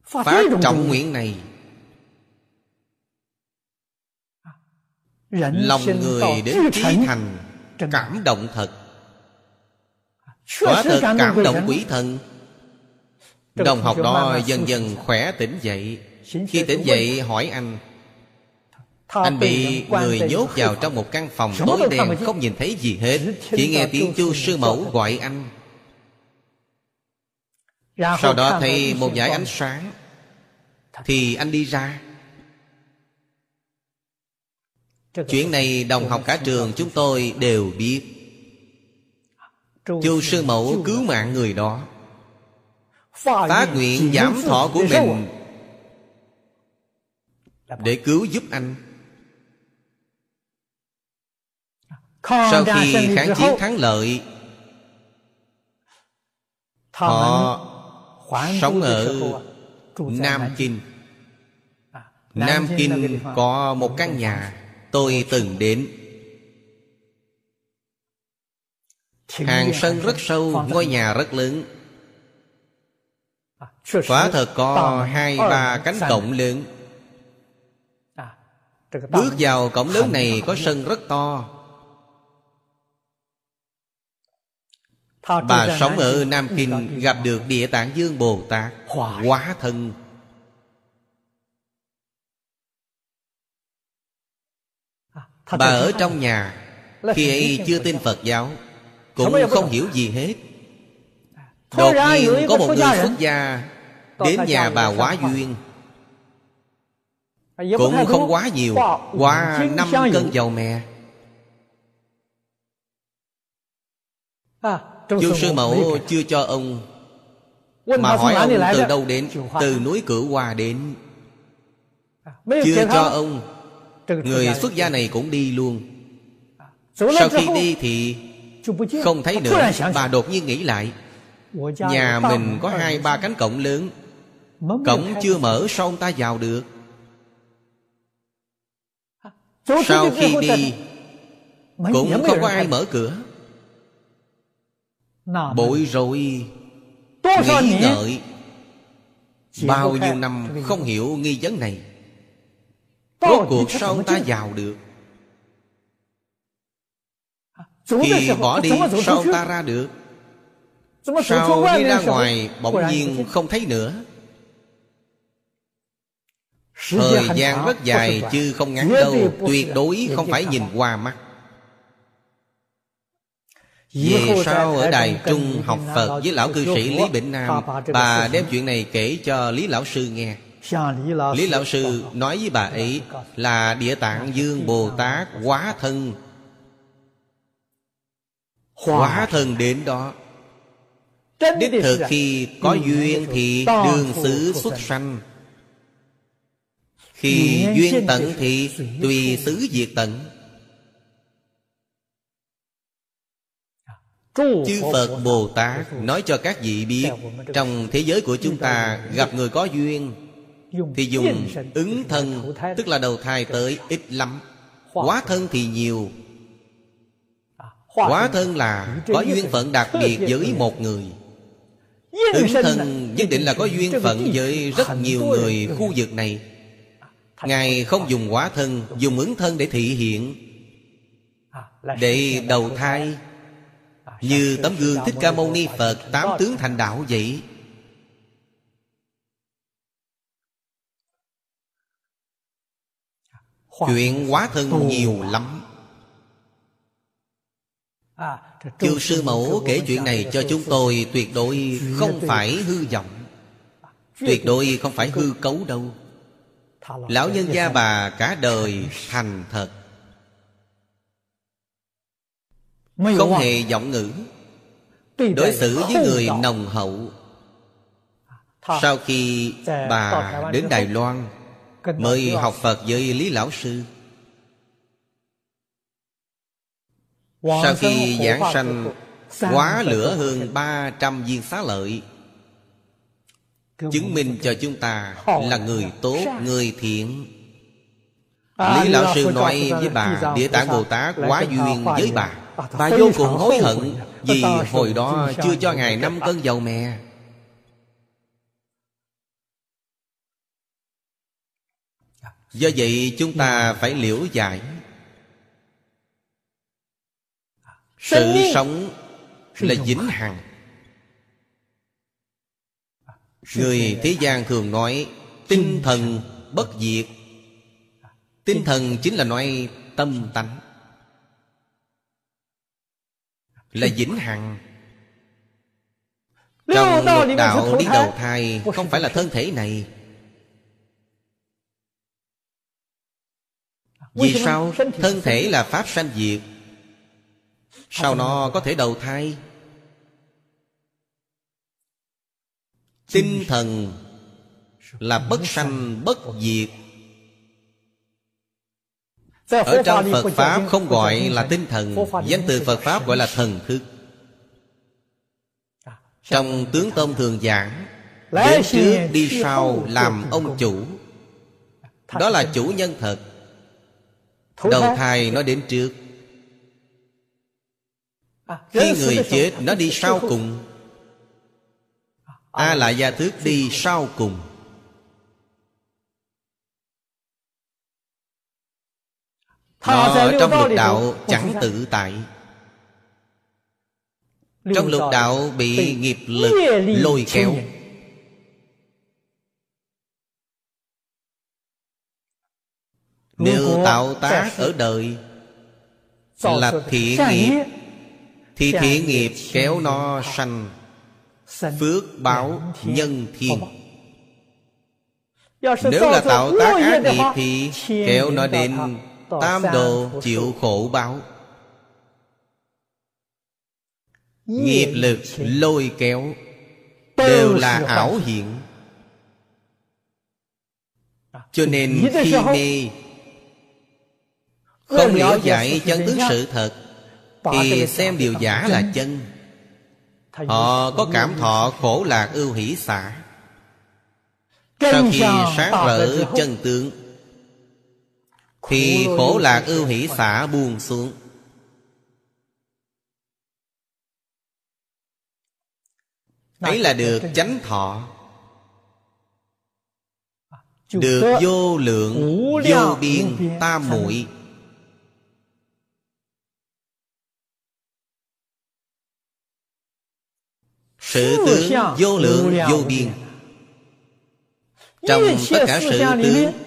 Phát trọng nguyện này. Lòng người đến trí thành. Cảm động thật. Quả thật cảm động quỷ thần. Đồng học đó dần dần khỏe tỉnh dậy. Khi tỉnh dậy hỏi anh anh bị người nhốt vào trong một căn phòng tối đen Không nhìn thấy gì hết. Chỉ nghe tiếng chu sư mẫu gọi anh. Sau đó thấy một dải ánh sáng. Thì anh đi ra. Chuyện này đồng học cả trường chúng tôi đều biết. Chu sư mẫu cứu mạng người đó. Phát nguyện giảm thọ của mình Để cứu giúp anh Sau khi kháng chiến thắng lợi Họ sống ở Nam Kinh. Nam Kinh có một căn nhà Tôi từng đến. Hàng sân rất sâu Ngôi nhà rất lớn. Quả thật có hai ba cánh cổng lớn. Bước vào cổng lớn này có sân rất to Bà sống ở Nam Kinh Gặp được Địa Tạng Dương Bồ Tát Hóa thân. Bà ở trong nhà Khi ấy chưa tin Phật giáo Cũng không hiểu gì hết. Đột nhiên có một người xuất gia Đến nhà bà quá duyên. Cũng không quá nhiều Quá năm cân dầu mè Chu sư mẫu chưa cho ông Mà hỏi ông từ đâu đến Từ núi Cửu Hoa đến Chưa cho ông Người xuất gia này cũng đi luôn Sau khi đi thì Không thấy nữa Bà đột nhiên nghĩ lại Nhà mình có hai ba cánh cổng lớn Cổng chưa mở sao ông ta vào được Sau khi đi Cũng không có ai mở cửa Bội rồi Nghĩ ngợi. Bao nhiêu năm không hiểu nghi vấn này. Rốt cuộc sao ta vào được? Khi bỏ đi sao ta ra được? Sao đi ra ngoài bỗng nhiên không thấy nữa? Thời gian rất dài chứ không ngắn đâu. Tuyệt đối không phải nhìn qua mắt về sau ở Đài Trung học Phật với lão cư sĩ Lý Bỉnh Nam? Bà đem chuyện này kể cho Lý Lão Sư nghe. Lý Lão Sư nói với bà ấy Là Địa Tạng Dương Bồ Tát quá thân. Quá thân đến đó. Đích thực khi có duyên thì đường xứ xuất sanh. Khi duyên tận thì tùy xứ diệt tận Chư Phật Bồ Tát. Nói cho các vị biết Trong thế giới của chúng ta gặp người có duyên Thì dùng ứng thân Tức là đầu thai tới ít lắm. Quá thân thì nhiều. Quá thân là có duyên phận đặc biệt với một người. Ứng thân nhất định là có duyên phận với rất nhiều người khu vực này. Ngài không dùng quá thân Dùng ứng thân để thị hiện. Để đầu thai như tấm gương Thích Ca Mâu Ni Phật, Tám tướng thành đạo vậy. Chuyện quá thân nhiều lắm. Chư sư mẫu kể chuyện này cho chúng tôi, Tuyệt đối không phải hư vọng. Tuyệt đối không phải hư cấu đâu. Lão nhân gia bà cả đời thành thật. Không hề giọng ngữ. Đối xử với người nồng hậu. Sau khi bà đến Đài Loan Mời học Phật với Lý Lão Sư. Sau khi giảng sanh Quá lửa hơn 300 viên xá lợi. Chứng minh cho chúng ta là người tốt, người thiện. Lý Lão Sư nói với bà Địa Tạng Bồ Tát quá duyên với bà Bà vô cùng hối hận Vì hồi đó chưa cho Ngài năm cân dầu mè. Do vậy chúng ta phải liễu giải Sự sống là vĩnh hằng. Người thế gian thường nói Tinh thần bất diệt. Tinh thần chính là nói tâm tánh Là vĩnh hằng. Trong lục đạo đi đầu thai Không phải là thân thể này. Vì sao? thân thể là pháp sanh diệt. Sao nó có thể đầu thai. Tinh thần Là bất sanh bất diệt ở trong Phật Pháp không gọi là tinh thần Danh từ Phật Pháp gọi là thần thức. Trong tướng tôn thường giảng Đến trước đi sau làm ông chủ. Đó là chủ nhân thật. Đầu thai nó đến trước. Khi người chết nó đi sau cùng. A lại gia thức đi sau cùng Ở trong lục đạo chẳng tự tại. Trong lục đạo bị nghiệp lực lôi kéo. Nếu tạo tác ở đời Là thiện nghiệp. Thì thiện nghiệp kéo nó sanh. Phước báo nhân thiên Nếu là tạo tác ác nghiệp Thì kéo nó đến Tam độ chịu khổ báo. Nghiệp lực lôi kéo Đều là ảo hiện. Cho nên khi mê Không hiểu giải chân tướng sự thật Thì xem điều giả là chân. Họ có cảm thọ khổ lạc ưu hỷ xả. Sau khi sáng rỡ chân tướng thì khổ lạc ưu hỷ xả buông xuống. Ấy là được chánh thọ. Được vô lượng Vô biên tam muội. Sự tướng vô lượng vô biên. Trong tất cả sự tướng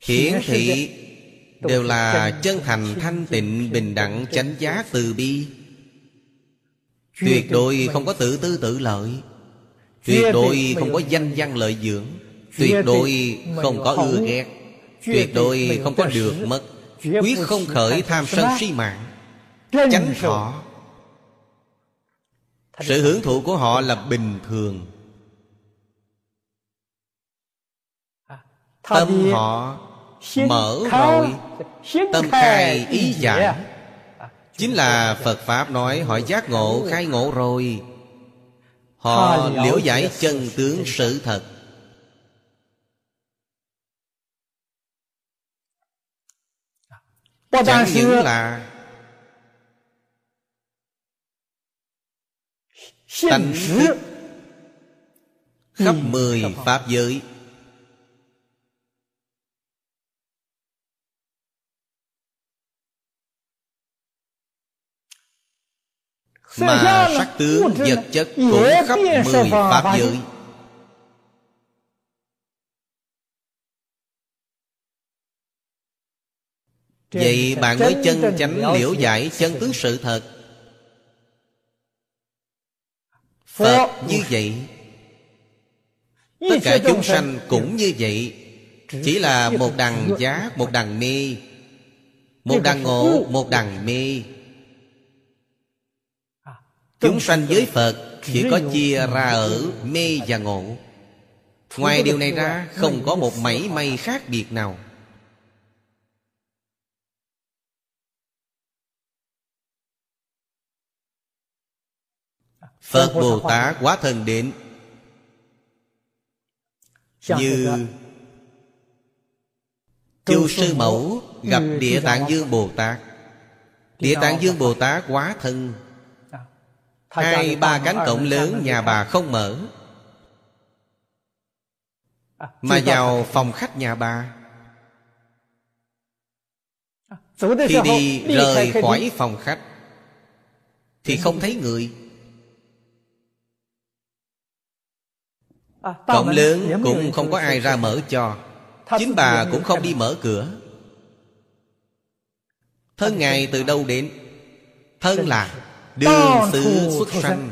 hiển thị đều là chân thành thanh tịnh bình đẳng chánh giác từ bi. Tuyệt đối không có tự tư tự lợi. Tuyệt đối không có danh văn lợi dưỡng. Tuyệt đối không có ưa ghét. Tuyệt đối không có được mất. quyết không khởi tham sân si mạng. Chánh thọ. Sự hưởng thụ của họ là bình thường. Tâm họ mở rồi. Tâm khai ý giải. Chính là phật pháp nói họ giác ngộ khai ngộ rồi. Họ liễu giải chân tướng sự thật. Chẳng những là tánh khắp mười pháp giới Mà sắc tướng vật chất cũng khắp mười pháp giới. Vậy bạn mới chân chánh liễu giải chân tướng sự thật. Phật như vậy. Tất cả chúng sanh cũng như vậy. Chỉ là một đằng giá, một đằng mê. Một đằng ngộ, một đằng mê Chúng sanh với Phật Chỉ có chia ra ở mê và ngộ. Ngoài điều này ra Không có một mảy may khác biệt nào. Phật Bồ Tát quá thần đến. Như Chu Sư Mẫu gặp Địa Tạng Dương Bồ Tát. Địa Tạng Dương Bồ Tát quá thân Hai ba cánh cổng lớn nhà bà không mở. À, Mà vào phòng khách nhà bà. À, Khi đi rời khỏi phòng khách Thì không thấy người. À, Cổng lớn cũng không có ai ra mở cho. Chính bà cũng không đi mở cửa. Thân Ngài từ đâu đến? Thân là Đường xứ xuất sanh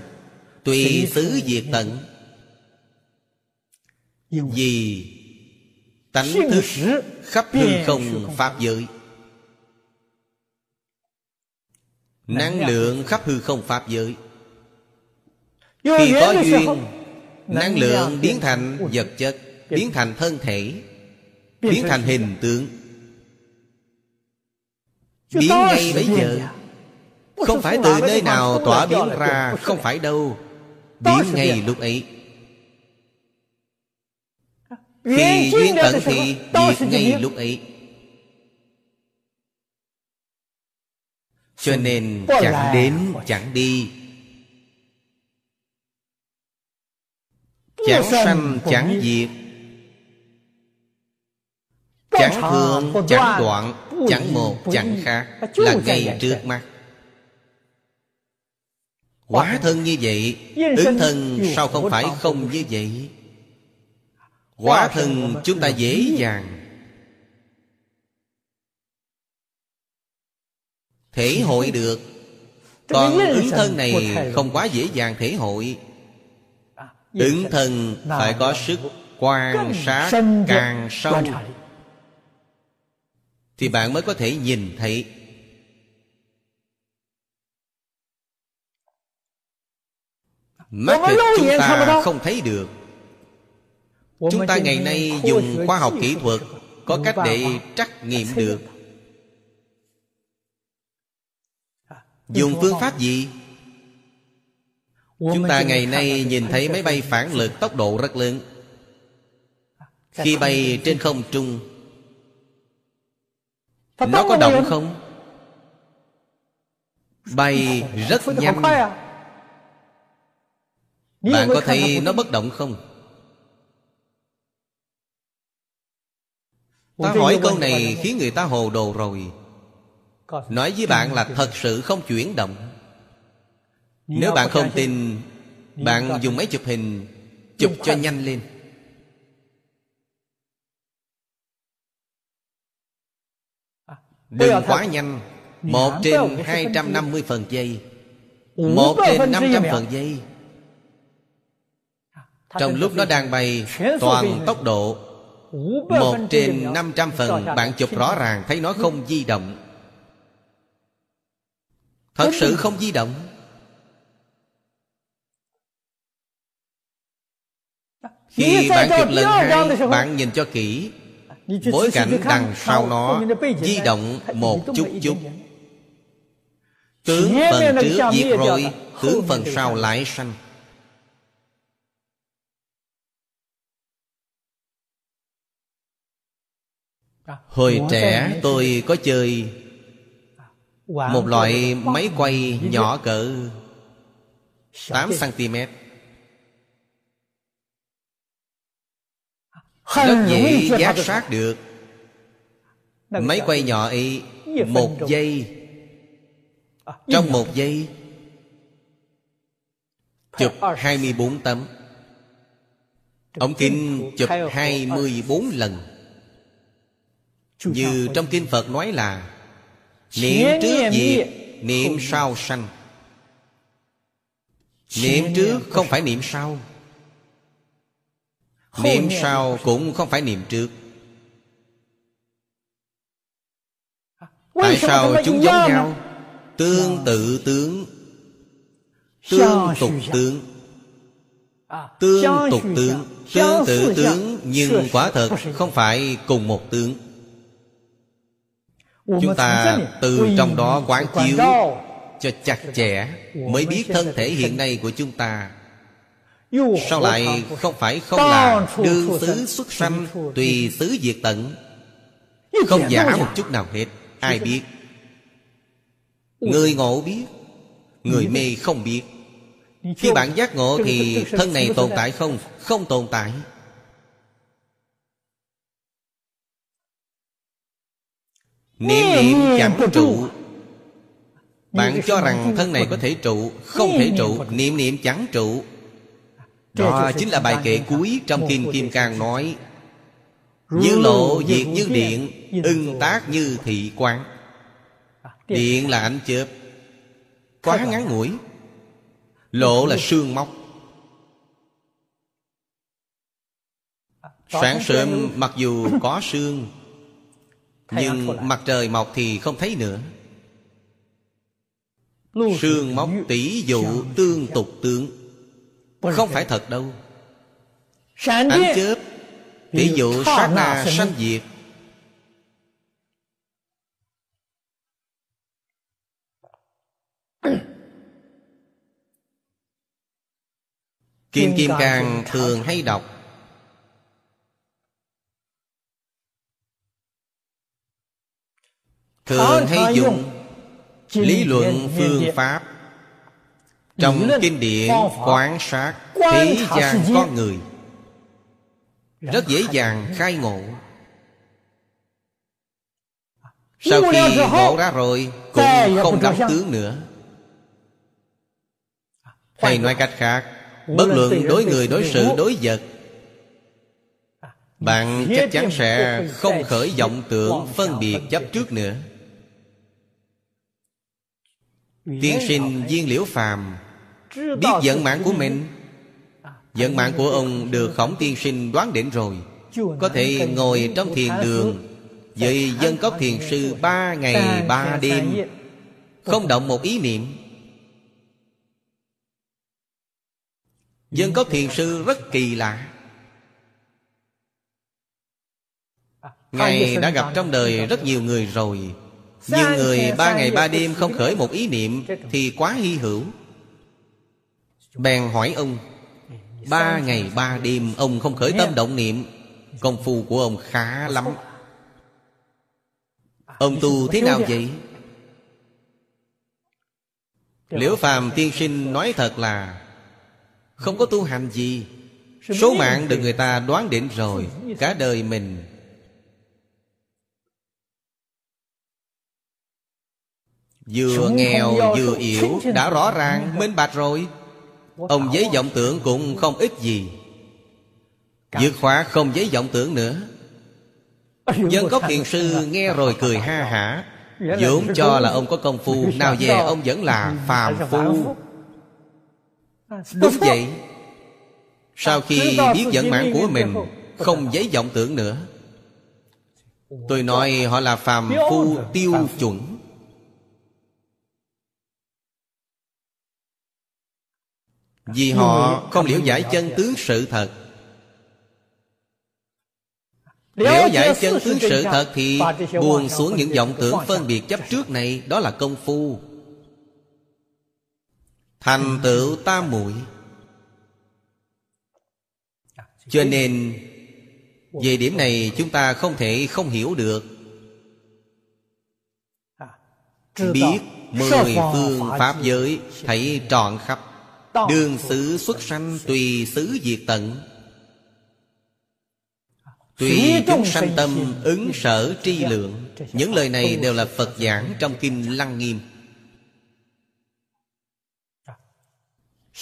Tùy xứ diệt tận. Vì tánh thức khắp hư không pháp giới. Năng lượng khắp hư không pháp giới. Khi có duyên Năng lượng biến thành vật chất Biến thành thân thể Biến thành hình tượng. Biến ngay bây giờ không phải từ nơi nào tỏa biến ra Không phải đâu. Biến ngay lúc ấy. Khi duyên tận thì Diệt ngay lúc ấy. Cho nên chẳng đến chẳng đi. Chẳng sanh chẳng diệt. Chẳng thường chẳng đoạn Chẳng một chẳng khác Là ngay trước mắt Quả thân như vậy Ứng thân sao không phải không như vậy? Quả thân chúng ta dễ dàng. Thể hội được. Còn ứng thân này không quá dễ dàng thể hội. À, Ứng thân phải có sức quan sát càng sâu. Thì bạn mới có thể nhìn thấy Mắt thịt chúng ta không thấy được. Chúng ta ngày nay dùng khoa học kỹ thuật Có cách để trắc nghiệm được. Dùng phương pháp gì? Chúng ta ngày nay nhìn thấy máy bay phản lực tốc độ rất lớn. Khi bay trên không trung Nó có động không? Bay rất nhanh Bạn có thấy nó bất động không? Ta hỏi câu này khiến người ta hồ đồ rồi. Nói với bạn là thật sự không chuyển động. Nếu bạn không tin Bạn dùng máy chụp hình Chụp cho nhanh lên. À, Đừng quá nhanh. Một trên 250 phần giây. Một trên 500 phần giây Trong lúc nó đang bay Toàn tốc độ Một trên 500 phần Bạn chụp rõ ràng thấy nó không di động. Thật sự không di động. Khi bạn chụp lần hai Bạn nhìn cho kỹ. Bối cảnh đằng sau nó Di động một chút chút. Tướng phần trước diệt rồi Tướng phần sau lại sanh Hồi trẻ tôi có chơi Một loại máy quay nhỏ cỡ 8cm Rất dễ giác sát được. Máy quay nhỏ ấy Một giây. À, Trong một giây Chụp 24 tấm. Ống kinh chụp 24 lần Như trong kinh Phật nói là Niệm trước diệt Niệm. Sau sanh. Niệm trước không phải niệm. sau. Niệm sau cũng không phải niệm trước. Tại sao chúng giống nhau? Tương tự tướng. Tương tục tướng. Tương tục tướng. Tương tự tướng Nhưng quả thật không phải cùng một tướng Chúng ta từ trong đó quán chiếu Cho chặt chẽ Mới biết thân thể hiện nay của chúng ta. Sao lại không phải không là Đương xứ xuất sanh Tùy xứ diệt tận? Không giả một chút nào hết Ai biết? Người ngộ biết Người mê không biết. Khi bạn giác ngộ thì thân này tồn tại không? Không tồn tại Niệm niệm chẳng trụ. Bạn cho rằng thân này có thể trụ Không thể trụ Niệm niệm chẳng trụ. Đó chính là bài kệ cuối trong Kinh Kim Cang nói Như lộ diệt như điện Ưng tác như thị quán à, Điện là ánh chớp Quá ngắn ngủi. Lộ là sương móc. À, Sáng sớm mặc dù có sương Nhưng mặt trời mọc thì không thấy nữa. Sương móc tỷ dụ tương tục tướng không phải thật đâu. Ánh chớp Ví dụ sát na sanh diệt. Kim Kim Cang thường hay đọc Thường hay dùng Lý luận phương pháp. Trong kinh điển quán sát Thế gian con người. Rất dễ dàng khai ngộ. Sau khi ngộ ra rồi Cũng không đắm tướng nữa. Hay nói cách khác Bất luận đối người đối sự đối vật Bạn chắc chắn sẽ không khởi vọng tưởng phân biệt chấp trước nữa Tiên sinh viên liễu phàm Biết vận mạng của mình. Vận mạng của ông được khổng tiên sinh đoán định rồi. Có thể ngồi trong thiền đường Với dân cốc thiền sư ba ngày ba đêm. Không động một ý niệm. Dân cốc thiền sư rất kỳ lạ. Ngài đã gặp trong đời rất nhiều người rồi Nhưng người ba ngày ba đêm không khởi một ý niệm Thì quá hy hữu. Bèn hỏi ông Ba ngày ba đêm ông không khởi tâm động niệm Công phu của ông khá lắm. Ông tu thế nào vậy? Liễu phàm tiên sinh nói thật là Không có tu hành gì. Số mạng được người ta đoán định rồi Cả đời mình Vừa nghèo vừa yếu Đã rõ ràng minh bạch rồi. Ông giấy vọng tưởng cũng không ít gì. Dứt khóa không giấy vọng tưởng nữa. Dân cốc thiền sư nghe rồi cười ha hả. vốn cho là ông có công phu Nào về ông vẫn là phàm phu. Đúng vậy. Sau khi biết vận mạng của mình Không giấy vọng tưởng nữa. Tôi nói họ là phàm phu tiêu chuẩn Vì họ không liễu giải chân tướng sự thật. Liễu giải chân tướng sự thật thì Buông xuống những vọng tưởng phân biệt chấp trước này Đó là công phu. Thành tựu tam muội. Cho nên Về điểm này chúng ta không thể không hiểu được. Biết mười phương Pháp giới Thấy trọn khắp Đường xứ xuất sanh Tùy xứ diệt tận. Tùy chúng sanh tâm ứng sở tri lượng. Những lời này đều là Phật giảng trong Kinh Lăng Nghiêm.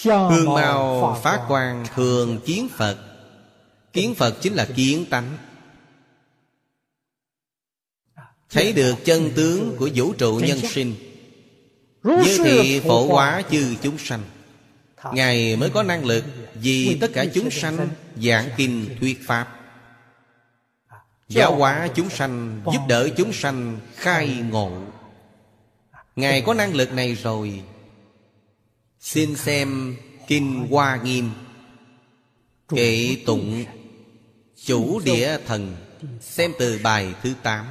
Hương màu phát quang thường kiến Phật. Kiến Phật chính là kiến tánh. Thấy được chân tướng của vũ trụ nhân sinh. Như thị phổ hóa chư chúng sanh Ngài mới có năng lực Vì tất cả chúng sanh Giảng kinh thuyết Pháp. Giáo hóa chúng sanh Giúp đỡ chúng sanh khai ngộ. Ngài có năng lực này rồi. Xin xem Kinh Hoa Nghiêm. Kệ tụng Chủ địa thần Xem từ bài thứ 8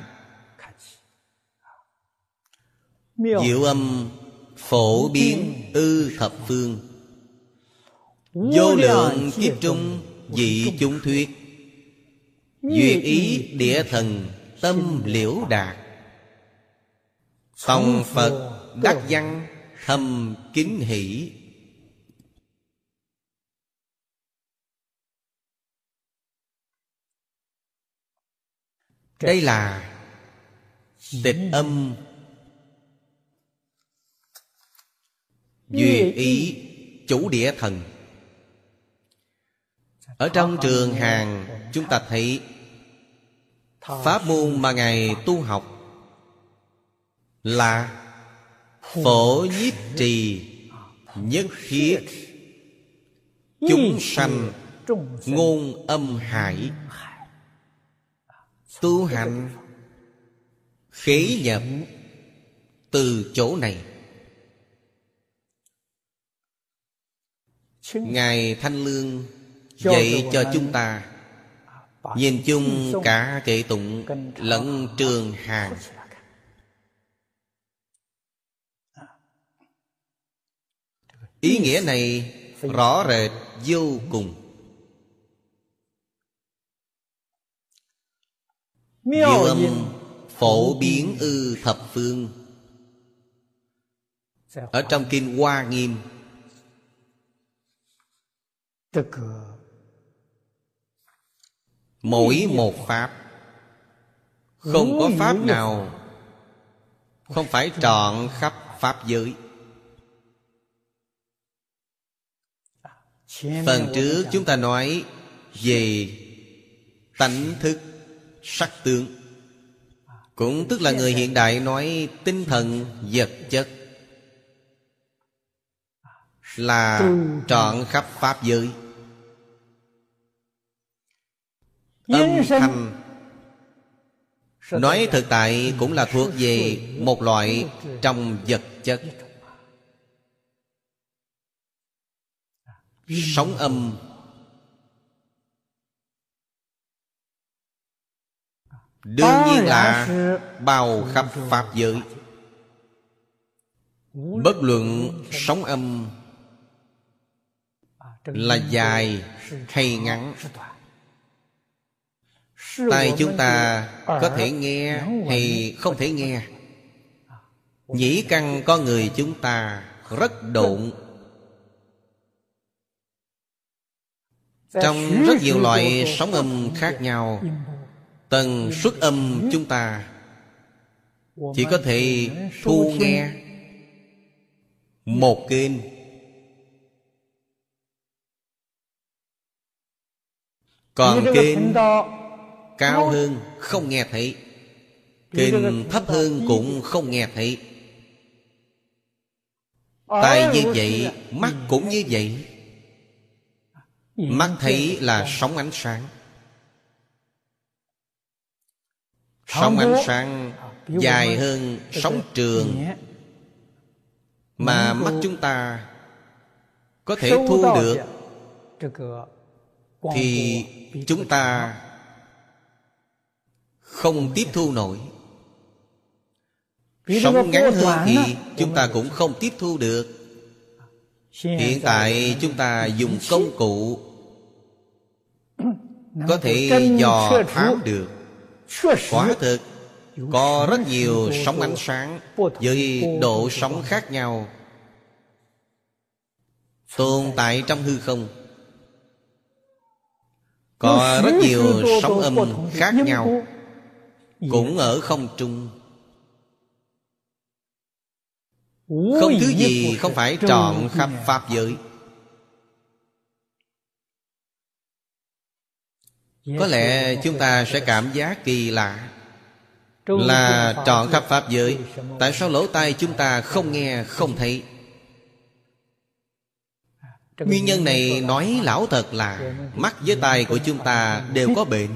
Diệu âm Phổ biến ư thập phương Vô lượng kiếp trung Dị chúng thuyết. Duyệt ý địa thần Tâm liễu đạt. Tòng Phật đắc văn Thâm kính hỷ. Đây là Tịch âm. Duyệt ý Chủ địa thần ở trong trường hàng Chúng ta thấy Pháp môn mà Ngài tu học Là Phổ nhiếp trì Nhất thiết. Chúng sanh Ngôn âm hải, Tu hành, Khế nhập Từ chỗ này. Ngài Thanh Lương Dạy cho chúng ta Nhìn chung cả kệ tụng Lẫn trường hàng. Ý nghĩa này rõ rệt vô cùng. Diệu âm phổ biến ư thập phương. Ở trong Kinh Hoa Nghiêm Mỗi một Pháp Không có Pháp nào Không phải trọn khắp Pháp giới. Phần trước chúng ta nói Về tánh thức sắc tướng Cũng tức là người hiện đại nói tinh thần vật chất Là trọn khắp Pháp giới Âm thanh. Nói thực tại cũng là thuộc về một loại trong vật chất. Sóng âm. Đương nhiên là bao khắp Pháp giới. Bất luận sóng âm Là dài hay ngắn Tai chúng ta có thể nghe hay không thể nghe? Nhĩ căn con người chúng ta rất độn. Trong rất nhiều loại sóng âm khác nhau tần suất âm chúng ta chỉ có thể thu nghe một kênh. Còn kênh cao hơn không nghe thấy. Kênh thấp hơn cũng không nghe thấy. Tai như vậy mắt cũng như vậy. Mắt thấy là sóng ánh sáng. Sóng ánh sáng dài hơn sóng trường mà mắt chúng ta có thể thu được. thì chúng ta không tiếp thu nổi. Sống ngắn hơn thì chúng ta cũng không tiếp thu được. Hiện tại chúng ta dùng công cụ có thể dò thám được. Quả thực có rất nhiều sóng ánh sáng với độ sóng khác nhau tồn tại trong hư không. Có rất nhiều sóng âm khác nhau cũng ở không trung. Không thứ gì không phải trọn khắp pháp giới. Có lẽ chúng ta sẽ cảm giác kỳ lạ là trọn khắp pháp giới. Tại sao lỗ tai chúng ta không nghe không thấy? Nguyên nhân này nói lão thật là mắt với tai của chúng ta đều có bệnh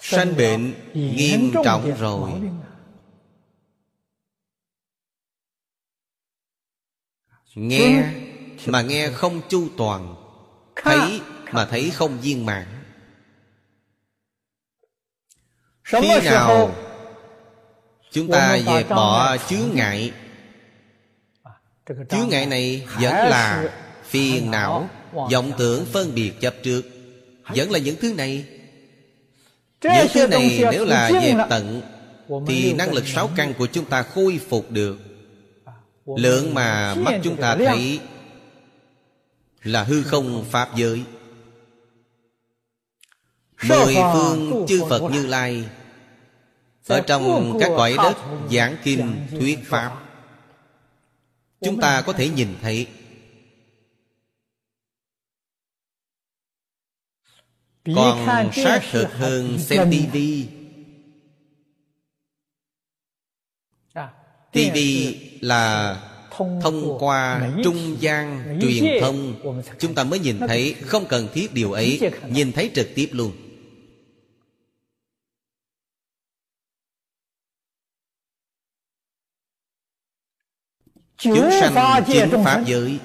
sanh bệnh nghiêm trọng rồi. nghe mà nghe không chu toàn thấy mà thấy không viên mãn. Khi nào chúng ta dẹp bỏ chướng ngại chướng ngại này vẫn là phiền não vọng tưởng phân biệt chấp trước. Vẫn là những thứ này những thứ này nếu là dẹp tận thì năng lực sáu căn của chúng ta khôi phục được. Lượng mà mắt chúng ta thấy là hư không pháp giới. Mười phương chư phật như lai ở trong các cõi đất giảng kinh thuyết pháp. chúng ta có thể nhìn thấy còn sát thực hơn xem tivi tivi là thông qua trung gian truyền thông. chúng ta mới nhìn thấy không cần thiết điều ấy nhìn thấy trực tiếp luôn. Chúng sanh chính pháp giới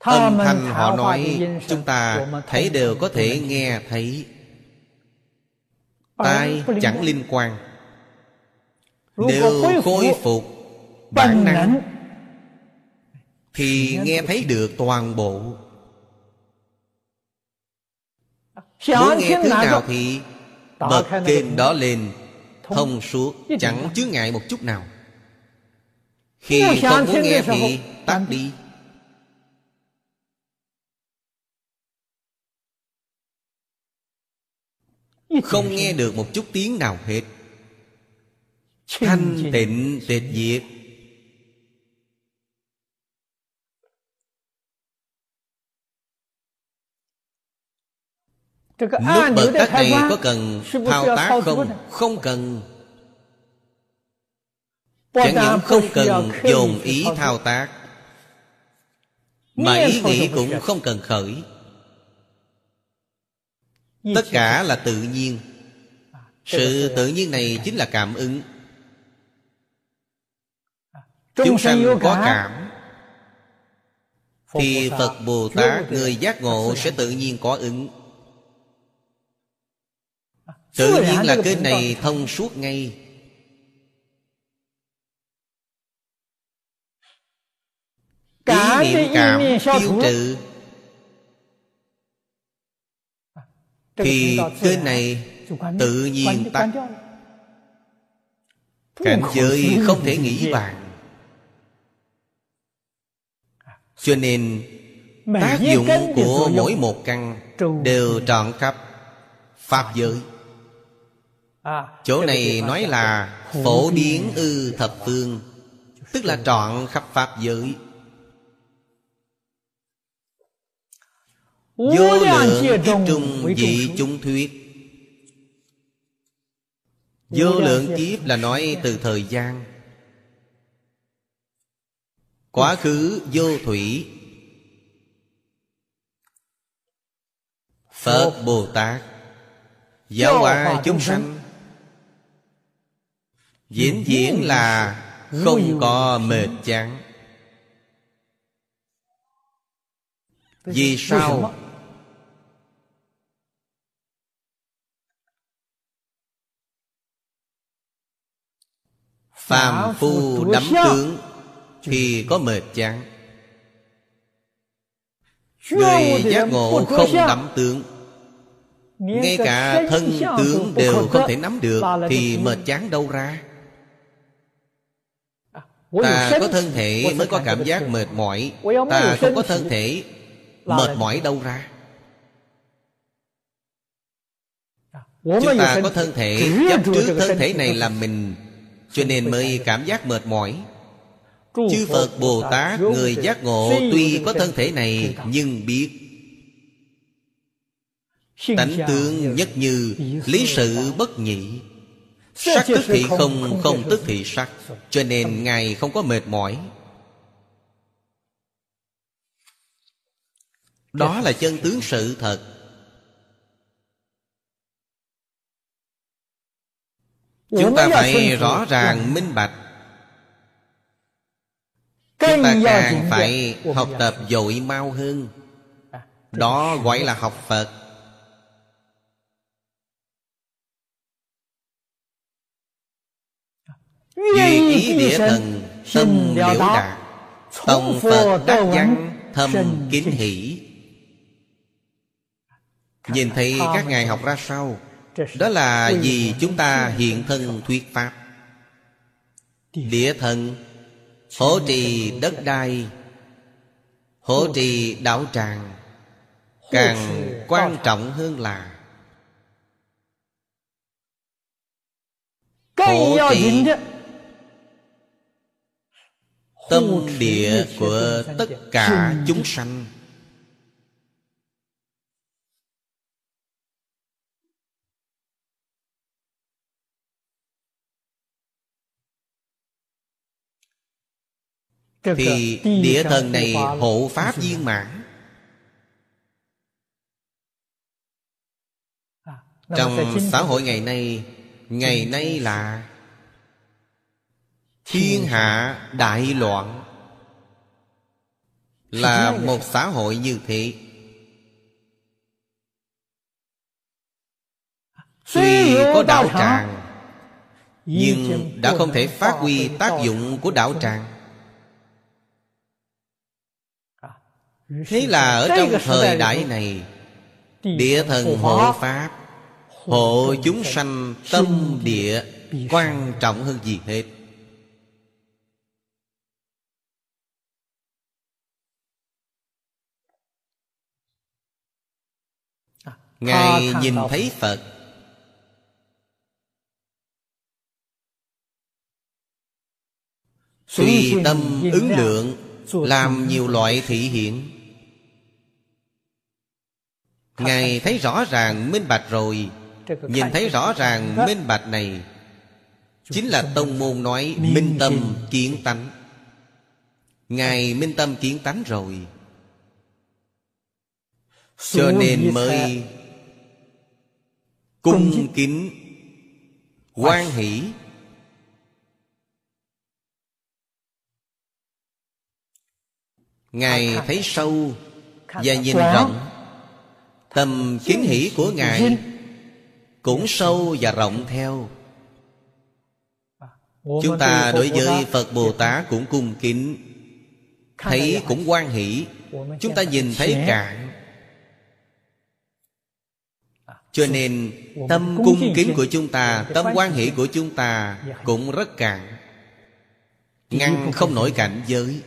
âm thanh họ nói chúng ta thấy đều có thể nghe thấy. Tai chẳng liên quan. nếu khôi phục bản năng. thì nghe thấy được toàn bộ. Muốn nghe thứ nào thì bật kênh đó lên thông suốt chẳng chướng ngại một chút nào. Khi không muốn nghe thì tắt đi không nghe được một chút tiếng nào hết. Thanh tịnh tịch diệt. Nút bật tắt này có cần thao tác không? Không cần. Chẳng những không cần dồn ý thao tác Mà ý nghĩ cũng không cần khởi Tất cả là tự nhiên. Sự tự nhiên. này chính là cảm ứng. Chúng sanh có cảm. Thì Phật Bồ Tát Người giác ngộ sẽ tự nhiên có ứng. Tự nhiên là kênh này thông suốt ngay. Ý niệm cảm tiêu trừ Thì kênh này tự nhiên tắt. Cảnh giới không thể nghĩ bàn. Cho nên tác dụng của mỗi một căn đều trọn khắp pháp giới. Chỗ này nói là phổ biến ư thập phương tức là trọn khắp pháp giới vô lượng kiếp trung dị chúng thuyết. Vô lượng kiếp là nói từ thời gian. Quá khứ vô thủy. Phật bồ tát giáo hóa chúng sanh. diễn diễn là không có mệt chán. Vì sao phàm phu đắm tướng thì có mệt chán người giác ngộ không đắm tướng ngay cả thân tướng đều không thể nắm được thì mệt chán đâu ra? Ta có thân thể mới có cảm giác mệt mỏi. Ta không có thân thể mệt mỏi đâu ra. Chúng ta có thân thể chấp trước thân thể này là mình cho nên mới cảm giác mệt mỏi. Chư phật bồ tát người giác ngộ tuy có thân thể này nhưng biết tánh tướng nhất như lý sự bất nhị. Sắc tức thị không không tức thị sắc cho nên ngài không có mệt mỏi. Đó là chân tướng sự thật chúng ta phải rõ ràng minh bạch. Chúng ta càng phải học tập dội mau hơn. Đó gọi là học phật. Duy ý địa thần Tâm liễu đạt. Tông Phật đắc văn Thâm kính hỷ. Nhìn thấy các ngài học ra sao Đó là vì chúng ta hiện thân thuyết Pháp. Địa thần Hỗ trì đất đai Hỗ trì đạo tràng Càng quan trọng hơn là Hỗ trì Tâm địa của tất cả chúng sanh Thì địa thần này hộ pháp viên mãn. À, Trong xã hội ngày nay Ngày nay là Thiên hạ đại loạn. Là một xã hội như thế. Tuy có đạo tràng Nhưng đã không thể phát huy tác dụng của đạo tràng Thế là ở trong thời đại này Địa thần hộ Pháp Hộ chúng sanh tâm địa Quan trọng hơn gì hết. Ngài nhìn thấy phật. Tùy tâm ứng lượng làm nhiều loại thị hiện ngài thấy rõ ràng minh bạch rồi. Nhìn thấy rõ ràng minh bạch này chính là tông môn nói minh tâm kiến tánh. Ngài minh tâm kiến tánh rồi. Cho nên mới cung kính quan hỷ. Ngài thấy sâu và nhìn rộng tầm kính hỷ của ngài cũng sâu và rộng theo. Chúng ta đối với phật bồ tát cũng cung kính. Thấy cũng quan hỷ. Chúng ta nhìn thấy cạn. Cho nên tâm cung kính của chúng ta Tâm quan hệ của chúng ta Cũng rất cạn. Ngăn không nổi cảnh giới.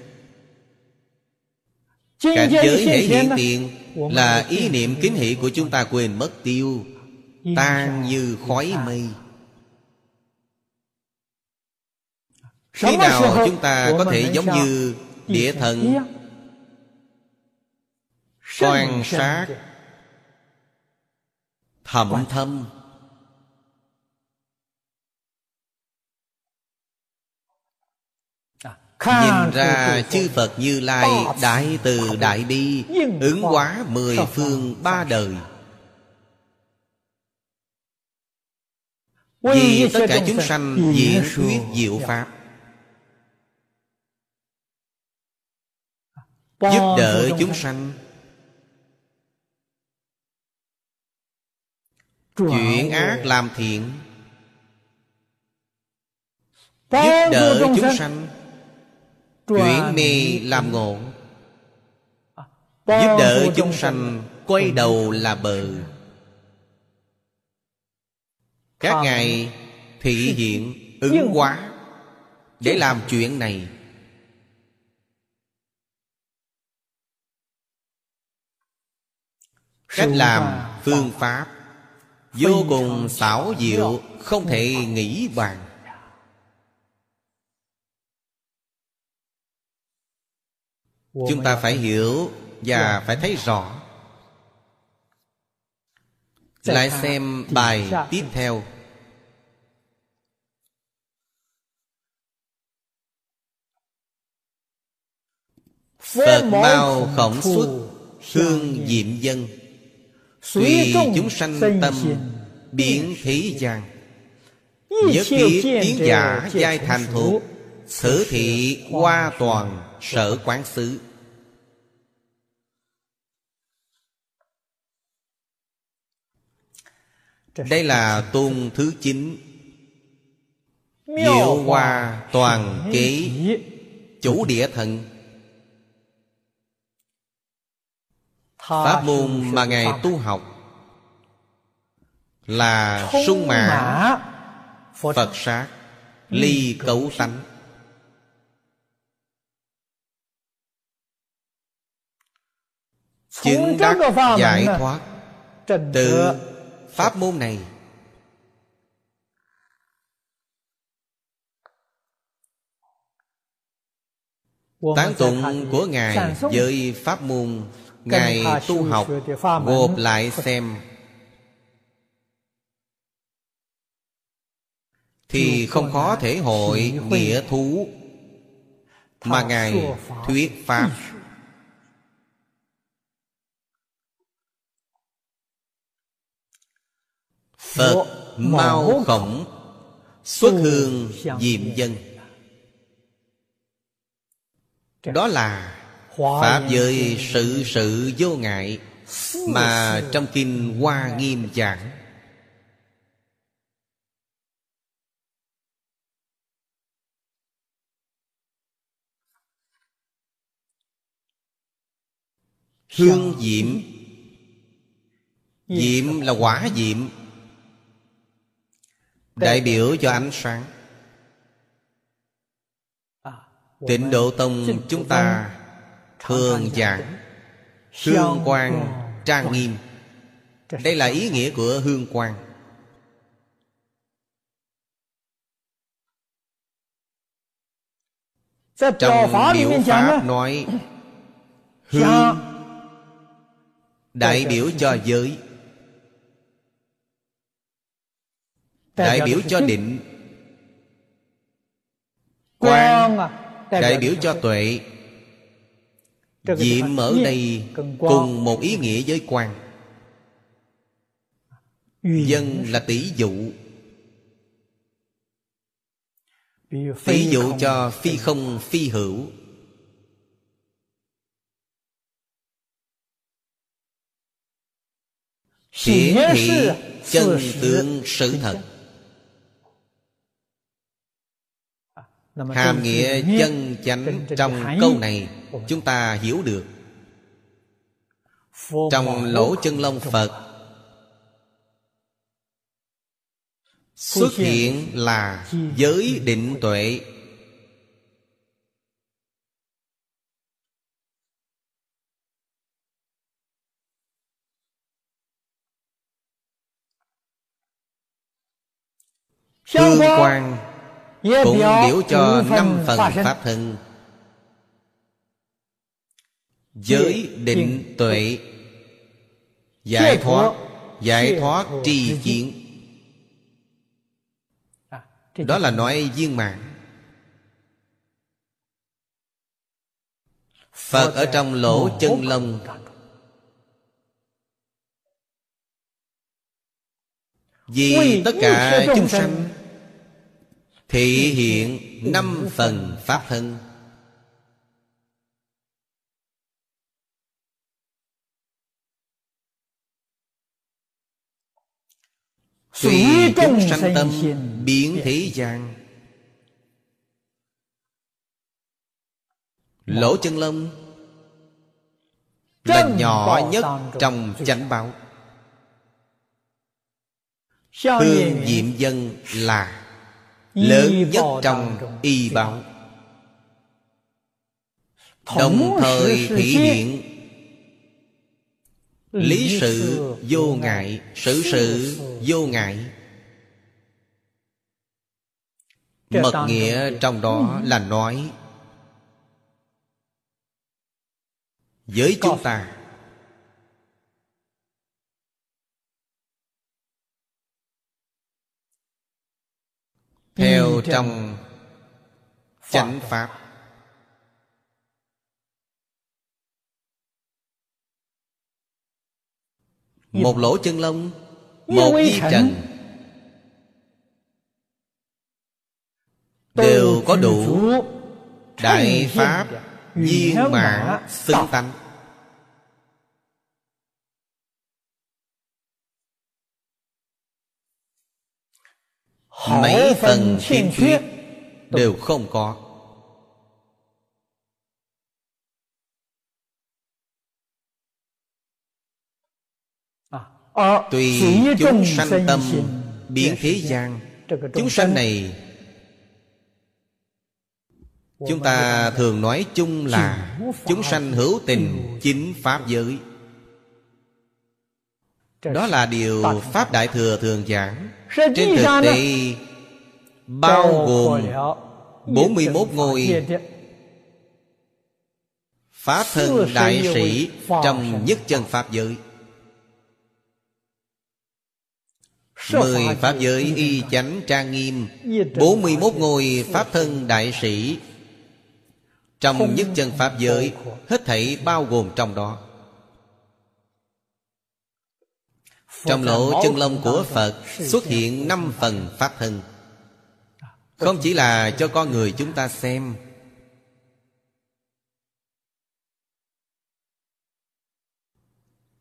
Cảnh giới hệ hiện tiền Là ý niệm kính hỷ của chúng ta quên mất tiêu Tan như khói mây. Khi nào chúng ta có thể giống như địa thần? Quan sát Thậm thâm Nhìn ra chư Phật Như Lai Đại từ Đại Bi Ứng hóa mười phương ba đời. Vì tất cả chúng sanh diễn thuyết diệu Pháp. Giúp đỡ chúng sanh. Chuyển ác làm thiện. Giúp đỡ chúng sanh Chuyển mê làm ngộ. Giúp đỡ chúng sanh Quay đầu là bờ. Các ngài thị hiện ứng hóa Để làm chuyện này. Cách làm phương pháp Vô cùng xảo diệu Không thể nghĩ bàn Chúng ta phải hiểu Và phải thấy rõ. Lại xem bài tiếp theo. Phật bao khổng xuất Hương diệm dân. Tùy chúng sanh tâm Biến thế gian. Nhất thiết tiến giả giai thành thuộc Thử thị qua toàn sở quán xứ. Đây là tôn thứ chín. Diệu hoa toàn kế Chủ địa thần. Pháp môn mà Ngài tu học Là sung mã Phật sát Ly cấu tánh Chứng đắc giải thoát. Từ pháp môn này Tán tụng của Ngài với pháp môn Ngài tu học. Gộp lại xem. Thì không khó thể hội nghĩa thú Mà Ngài thuyết Pháp Phật mau khổng Xuất hương diệm dân. Đó là Pháp giới sự sự vô ngại Mà trong kinh Hoa Nghiêm giảng. Hương diệm. Diệm là quả diệm Đại biểu cho ánh sáng. Tịnh độ tông chúng ta thường giảng Hương quang trang nghiêm. Đây là ý nghĩa của hương quang. Trong biểu pháp nói, Hương Đại biểu cho giới. Đại biểu cho định Quang Đại biểu cho tuệ. Diệm ở đây cùng một ý nghĩa với quan Dân là tỷ dụ. Tỷ dụ cho phi không phi hữu. Hiển thị chân tướng sự thật hàm nghĩa chân chánh trong câu này chúng ta hiểu được. Trong lỗ chân lông phật xuất hiện là giới định tuệ. Tương quan cũng biểu cho năm phần Pháp thân Giới định tuệ Giải thoát Giải thoát tri kiến. À, Đó là nói viên mạng Phật ở trong lỗ chân lông. Vì tất cả chúng sanh Thị hiện năm phần Pháp thân Tùy chúng sanh tâm biến thế gian. Lỗ chân lông Là nhỏ nhất trong chánh báo. Hương diệm dân là Lớn nhất trong y báo Đồng thời thể hiện Lý sự vô ngại Sự sự vô ngại. Mật nghĩa trong đó là nói Với chúng ta Theo trong chánh Pháp. Một lỗ chân lông Một di trần. Đều có đủ Đại Pháp Viên mãn xưng tánh Mấy phần khiếm khuyết Đều không có. Tùy chúng sanh tâm biến thế gian Chúng sanh này Chúng ta thường nói chung là Chúng sanh hữu tình chính Pháp giới Đó là điều Pháp Đại Thừa thường giảng. Trên thực tế Bao gồm 41 ngôi Pháp thân đại sĩ Trong nhất chân Pháp giới. Mười Pháp giới y chánh trang nghiêm bốn mươi 41 ngôi Pháp thân đại sĩ. Trong nhất chân Pháp giới Hết thảy bao gồm trong đó Trong lỗ chân lông của Phật Xuất hiện năm phần Pháp thân Không chỉ là cho con người chúng ta xem.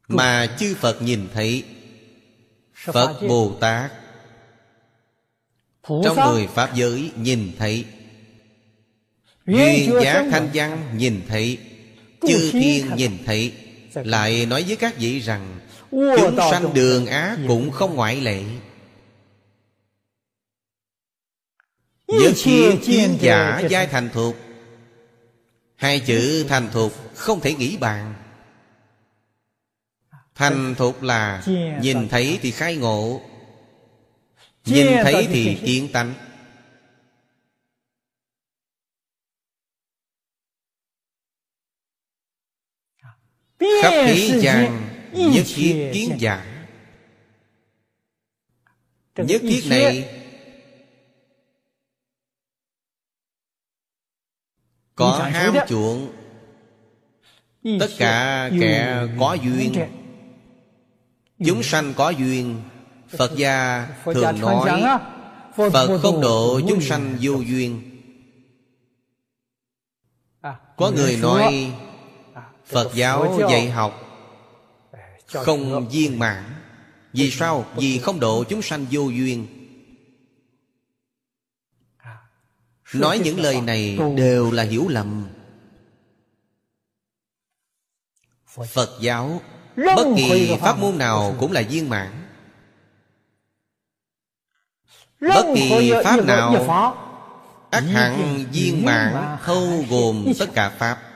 Mà chư Phật nhìn thấy Phật Bồ Tát Trong mười Pháp giới nhìn thấy. Duyên giá thanh văn nhìn thấy. Chư thiên nhìn thấy. Lại nói với các vị rằng Chúng sanh đường Á cũng không ngoại lệ. Nhất thiên thiên giả giai thành thuộc. Hai chữ thành thuộc không thể nghĩ bàn. Thành thục là Nhìn thấy thì khai ngộ. Nhìn thấy thì kiến tánh. Khắp thế gian Nhất thiết kiến giả Nhất thiết này Có ham chuộng. Tất cả kẻ có duyên. Chúng sanh có duyên. Phật gia thường nói Phật không độ chúng sanh vô duyên. À, Có người nói à, Phật giáo dạy học Không viên mãn. Vì sao? Vì không độ chúng sanh vô duyên. À, Nói những lời này đều là hiểu lầm. Phật giáo Bất kỳ pháp môn nào cũng là viên mãn. Bất kỳ pháp nào ác hẳn viên mãn thâu gồm tất cả pháp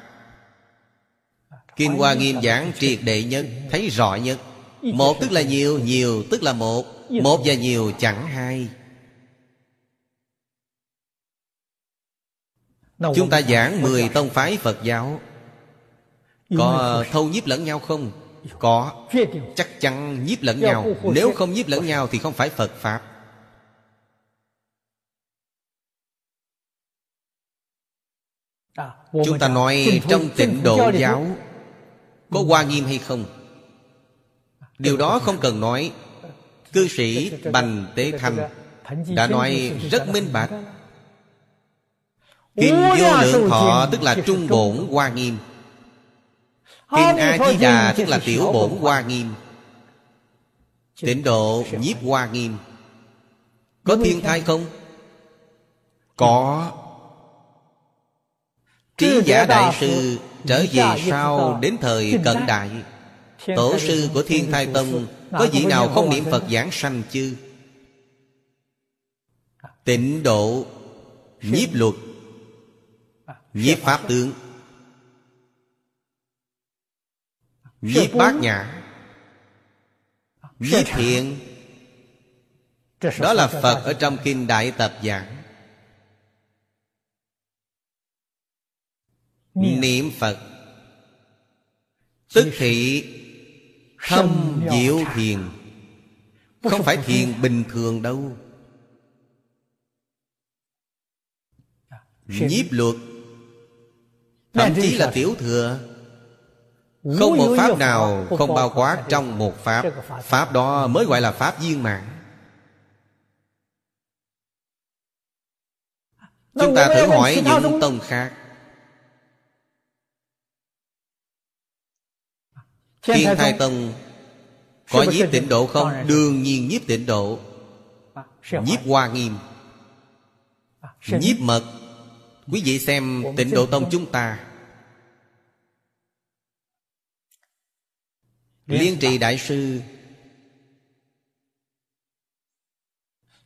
Kim Hoa Nghiêm giảng triệt đệ nhất Thấy rõ nhất. Một tức là nhiều, nhiều tức là một. Một và nhiều chẳng hai. Chúng ta giảng 10 tông phái Phật giáo. Có thâu nhiếp lẫn nhau không? Có. Chắc chắn nhiếp lẫn nhau. Nếu không nhiếp lẫn nhau thì không phải Phật Pháp. Chúng ta nói trong tịnh độ giáo có hoa nghiêm hay không? Điều đó không cần nói. Cư sĩ Bành Tế Thanh Đã nói rất minh bạch. Kinh vô lượng thọ tức là trung bổn hoa nghiêm. Kinh A-di-đà tức là tiểu bổn hoa nghiêm. Tịnh độ nhiếp hoa nghiêm. Có thiên thai không? Có. Trí giả đại sư trở về sau đến thời cận đại Tổ sư của Thiên Thai Tông Có vị nào không niệm Phật giảng sanh chứ Tịnh độ Nhiếp luật Nhiếp pháp tướng Nhiếp bát nhã Nhiếp thiện Đó là Phật ở trong Kinh Đại Tập Giảng Niệm Phật. Tức thị Thâm diệu thiền Không phải thiền bình thường đâu. Nhiếp luật. Thậm chí là tiểu thừa. Không một pháp nào không bao quát trong một pháp. Pháp. Đó mới gọi là pháp viên mãn. Chúng ta thử hỏi những tông khác Thiên thai tông Có nhiếp tịnh độ không? Đương nhiên nhiếp tịnh độ. Nhiếp hoa nghiêm. Nhiếp mật. Quý vị xem tịnh độ tông chúng ta. Liên trì đại sư.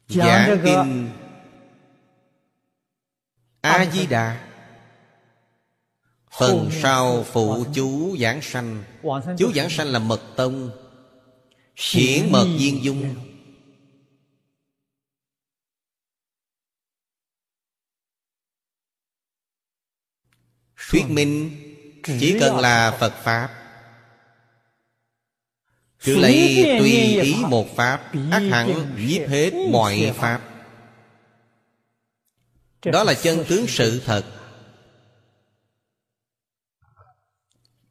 Giảng kinh. A-di-đà Phần sau phụ chú giảng sanh. Chú giảng sanh là mật tông. Hiển mật viên dung. Thuyết minh Chỉ cần là Phật. Pháp. Cứ lấy tùy ý một Pháp ác hẳn nhiếp hết mọi Pháp. Đó là chân tướng sự thật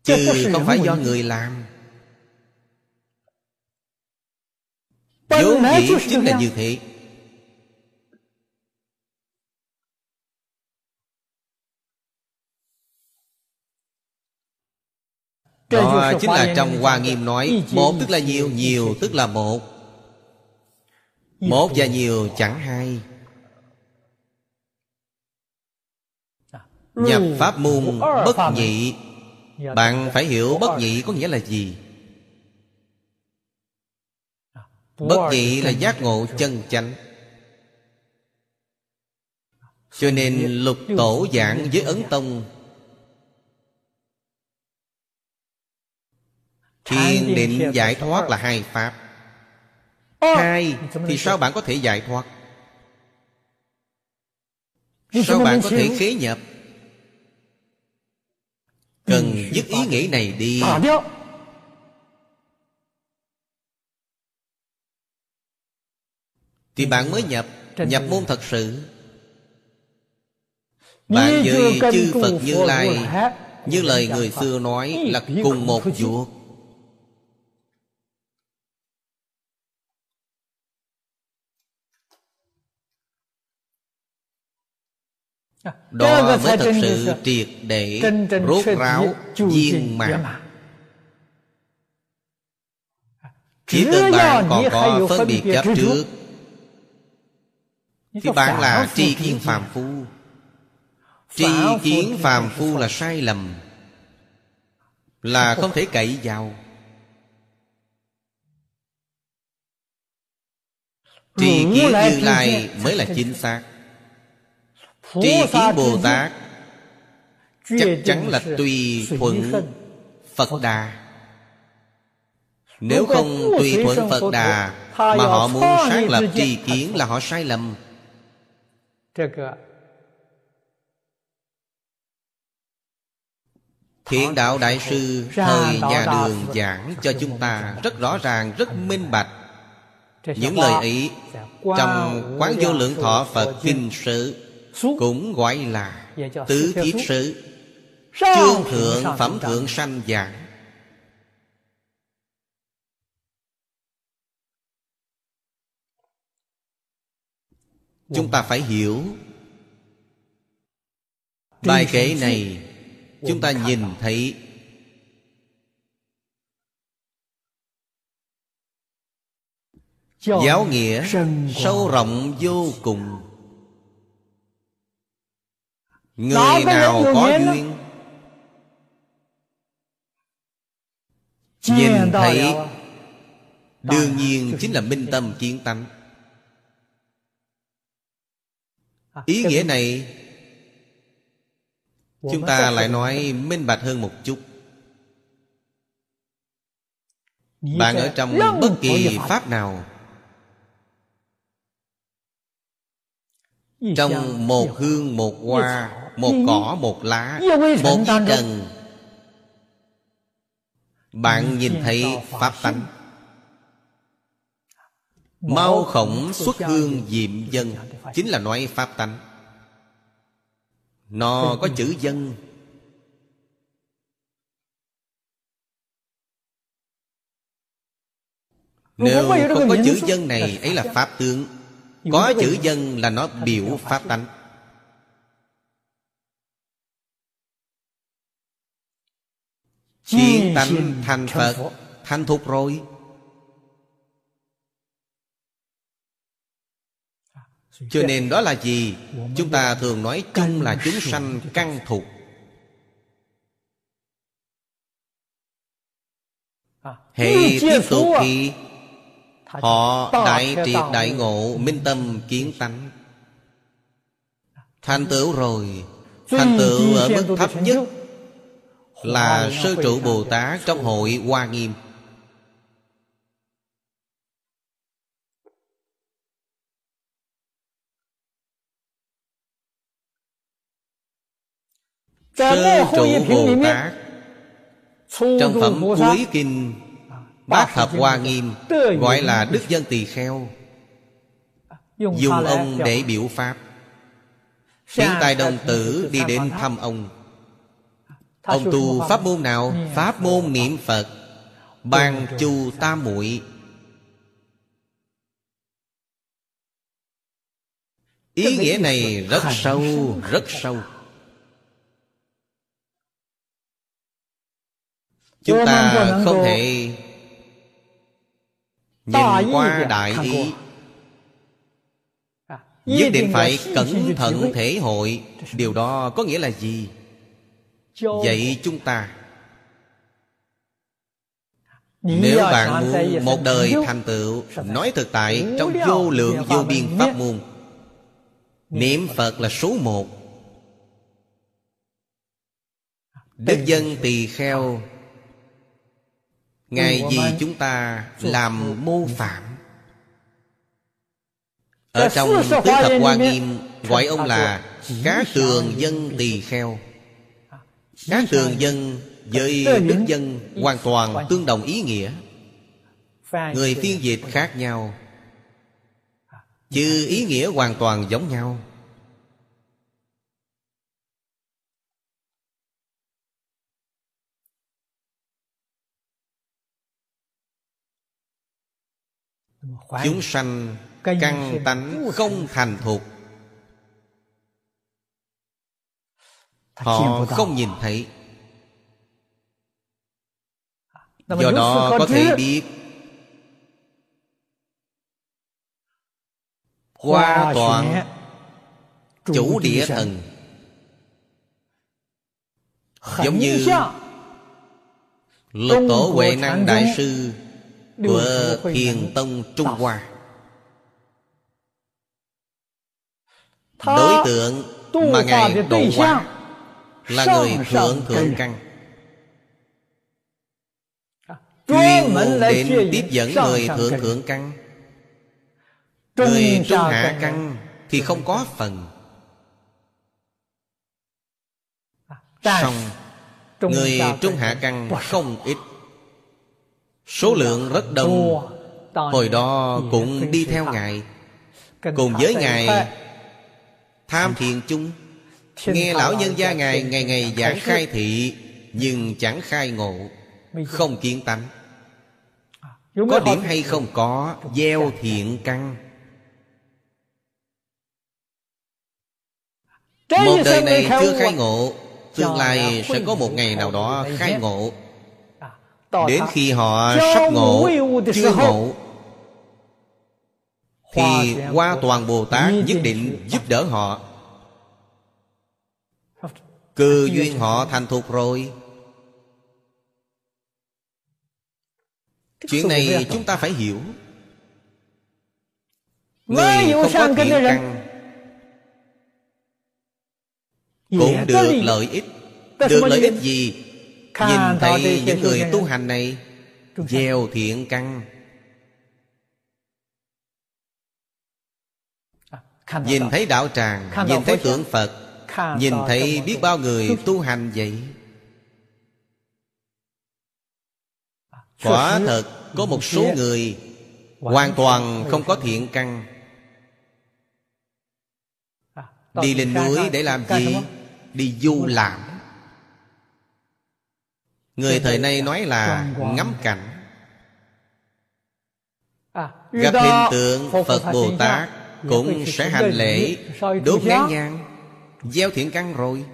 Chứ không phải do người làm. Vốn dĩ chính là như thế. Đó chính là trong Hoa Nghiêm nói Một tức là nhiều, nhiều tức là một. Một và nhiều chẳng hai Nhập pháp môn bất nhị bạn phải hiểu bất nhị có nghĩa là gì. Bất nhị là giác ngộ chân chánh. Cho nên lục tổ giảng với Ấn Tông Thiền định giải thoát là hai pháp. Hai thì sao bạn có thể giải thoát? Sao bạn có thể khế nhập? Cần dứt ý nghĩ này đi. Thì bạn mới nhập Nhập môn thật sự. Bạn với chư Phật Như Lai Như lời người xưa nói là cùng một ruột Đó mới thật sự triệt để rốt ráo viên mãn. Chỉ cần bạn còn có phân biệt chấp trước. Thì bạn là tri kiến phàm phu. Tri kiến phàm phu là sai lầm. Là không thể cậy vào. Tri kiến như lai mới là chính xác Tri kiến Bồ Tát. Chắc chắn là tùy thuận Phật Đà. Nếu không tùy thuận Phật Đà Mà họ muốn sáng lập tri kiến là họ sai lầm. Thiện đạo đại sư Thời nhà đường giảng cho chúng ta Rất rõ ràng, rất minh bạch. Những lời ấy Trong quán vô lượng thọ Phật Kinh Sự Cũng gọi là Tứ Kiết Sự. Chương Thượng Phẩm Thượng Sanh Giảng. Chúng ta phải hiểu. Bài kể này Chúng ta nhìn thấy. Giáo nghĩa sâu rộng vô cùng Người nào có duyên? Nhìn thấy Đương nhiên chính là minh tâm kiến tánh. Ý nghĩa này Chúng ta lại nói minh bạch hơn một chút. Bạn ở trong bất kỳ pháp nào Trong một hương một hoa Một cỏ một lá Một cần Bạn nhìn thấy Pháp tánh Mau khổng xuất hương diệm dân. Chính là nói Pháp tánh Nó có chữ dân. Nếu không có chữ dân này ấy là Pháp tướng. Có chữ dân. là nó biểu Pháp tánh Chiến tánh thành Phật Thành thục rồi. Cho nên đó là gì? Chúng ta thường nói chung là chúng sanh căn thục. Hệ tiếp tục thì Họ đại triệt đại ngộ Minh tâm kiến tánh. Thành tựu rồi. Thành tựu ở mức thấp nhất Là sơ trụ Bồ Tát Trong hội Hoa Nghiêm. Sơ trụ Bồ Tát Trong phẩm cuối kinh Bát Hợp Hoa Nghiêm Gọi là Đức Dân Tỳ Kheo. Dùng ông để biểu Pháp. Hiện tại đồng tử đi đến thăm ông Ông tu pháp môn. nào? Pháp môn niệm Phật. Ban chu tam muội. Ý nghĩa này rất sâu, rất sâu. Chúng ta không thể Nhìn qua đại ý. Nhất định phải cẩn thận thể hội. Điều đó có nghĩa là gì? Vậy chúng ta Nếu bạn muốn một đời thành tựu Nói thực tại trong vô lượng vô biên pháp môn Niệm Phật. Là số một. Đức dân tỳ kheo Ngài vì chúng ta làm mô phạm. Ở trong Tứ Thập Hoa Nghiêm Gọi ông là Cá tường dân tỳ kheo Cá tường dân với đức dân Hoàn toàn tương đồng ý nghĩa. Người phiên dịch khác nhau. Chứ ý nghĩa hoàn toàn giống nhau. Chúng sanh căn tánh không thành thục Họ không nhìn thấy. Do đó có thể biết. Hoa toàn Chủ địa thần Giống như Lục tổ Huệ Năng Đại Sư của Thiền Tông Trung Hoa. Đối tượng mà Ngài độ hóa Là người thượng thượng căn. Chuyên môn đến tiếp dẫn người thượng thượng căn. Người trung hạ căn Thì không có phần. Xong Người trung hạ căn không ít. Số lượng rất đông. Hồi đó cũng đi theo Ngài. Cùng với Ngài Tham thiền chung Nghe lão nhân gia Ngài ngày ngày giảng khai thị Nhưng chẳng khai ngộ Không kiến tánh. Có điểm hay không có Gieo thiện căn. Một đời này chưa khai ngộ Tương lai sẽ có một ngày nào đó khai ngộ. Đến khi họ sắp ngộ Chưa ngộ Thì qua toàn Bồ Tát nhất định giúp đỡ họ Cơ duyên họ thành thục rồi. Chuyện này chúng ta phải hiểu. Người không có thiện căn Cũng được lợi ích. Được lợi ích gì? Nhìn thấy những người tu hành này Gieo thiện căn. Nhìn thấy đạo tràng Nhìn thấy tượng Phật Nhìn thấy biết bao người tu hành vậy. Quả thật có một số người Hoàn toàn không có thiện căn. Đi lên núi để làm gì? Đi du lãm. Người thời nay nói là ngắm cảnh. Gặp hình tượng Phật Bồ Tát Cũng sẽ hành lễ Đốt nén nhang Gieo thiện căn rồi.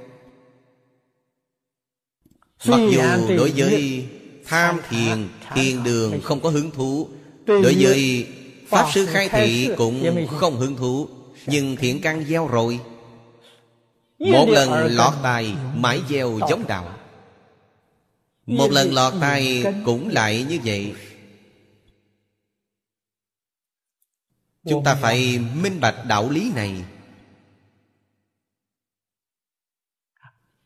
Mặc dù đối với tham thiền Thiền đường không có hứng thú. Đối với Pháp Sư Khai Thị cũng không hứng thú Nhưng thiện căn gieo rồi. Một lần lọt tài Mãi gieo giống đạo. Một lần lọt tài cũng lại như vậy. Chúng ta phải minh bạch đạo lý này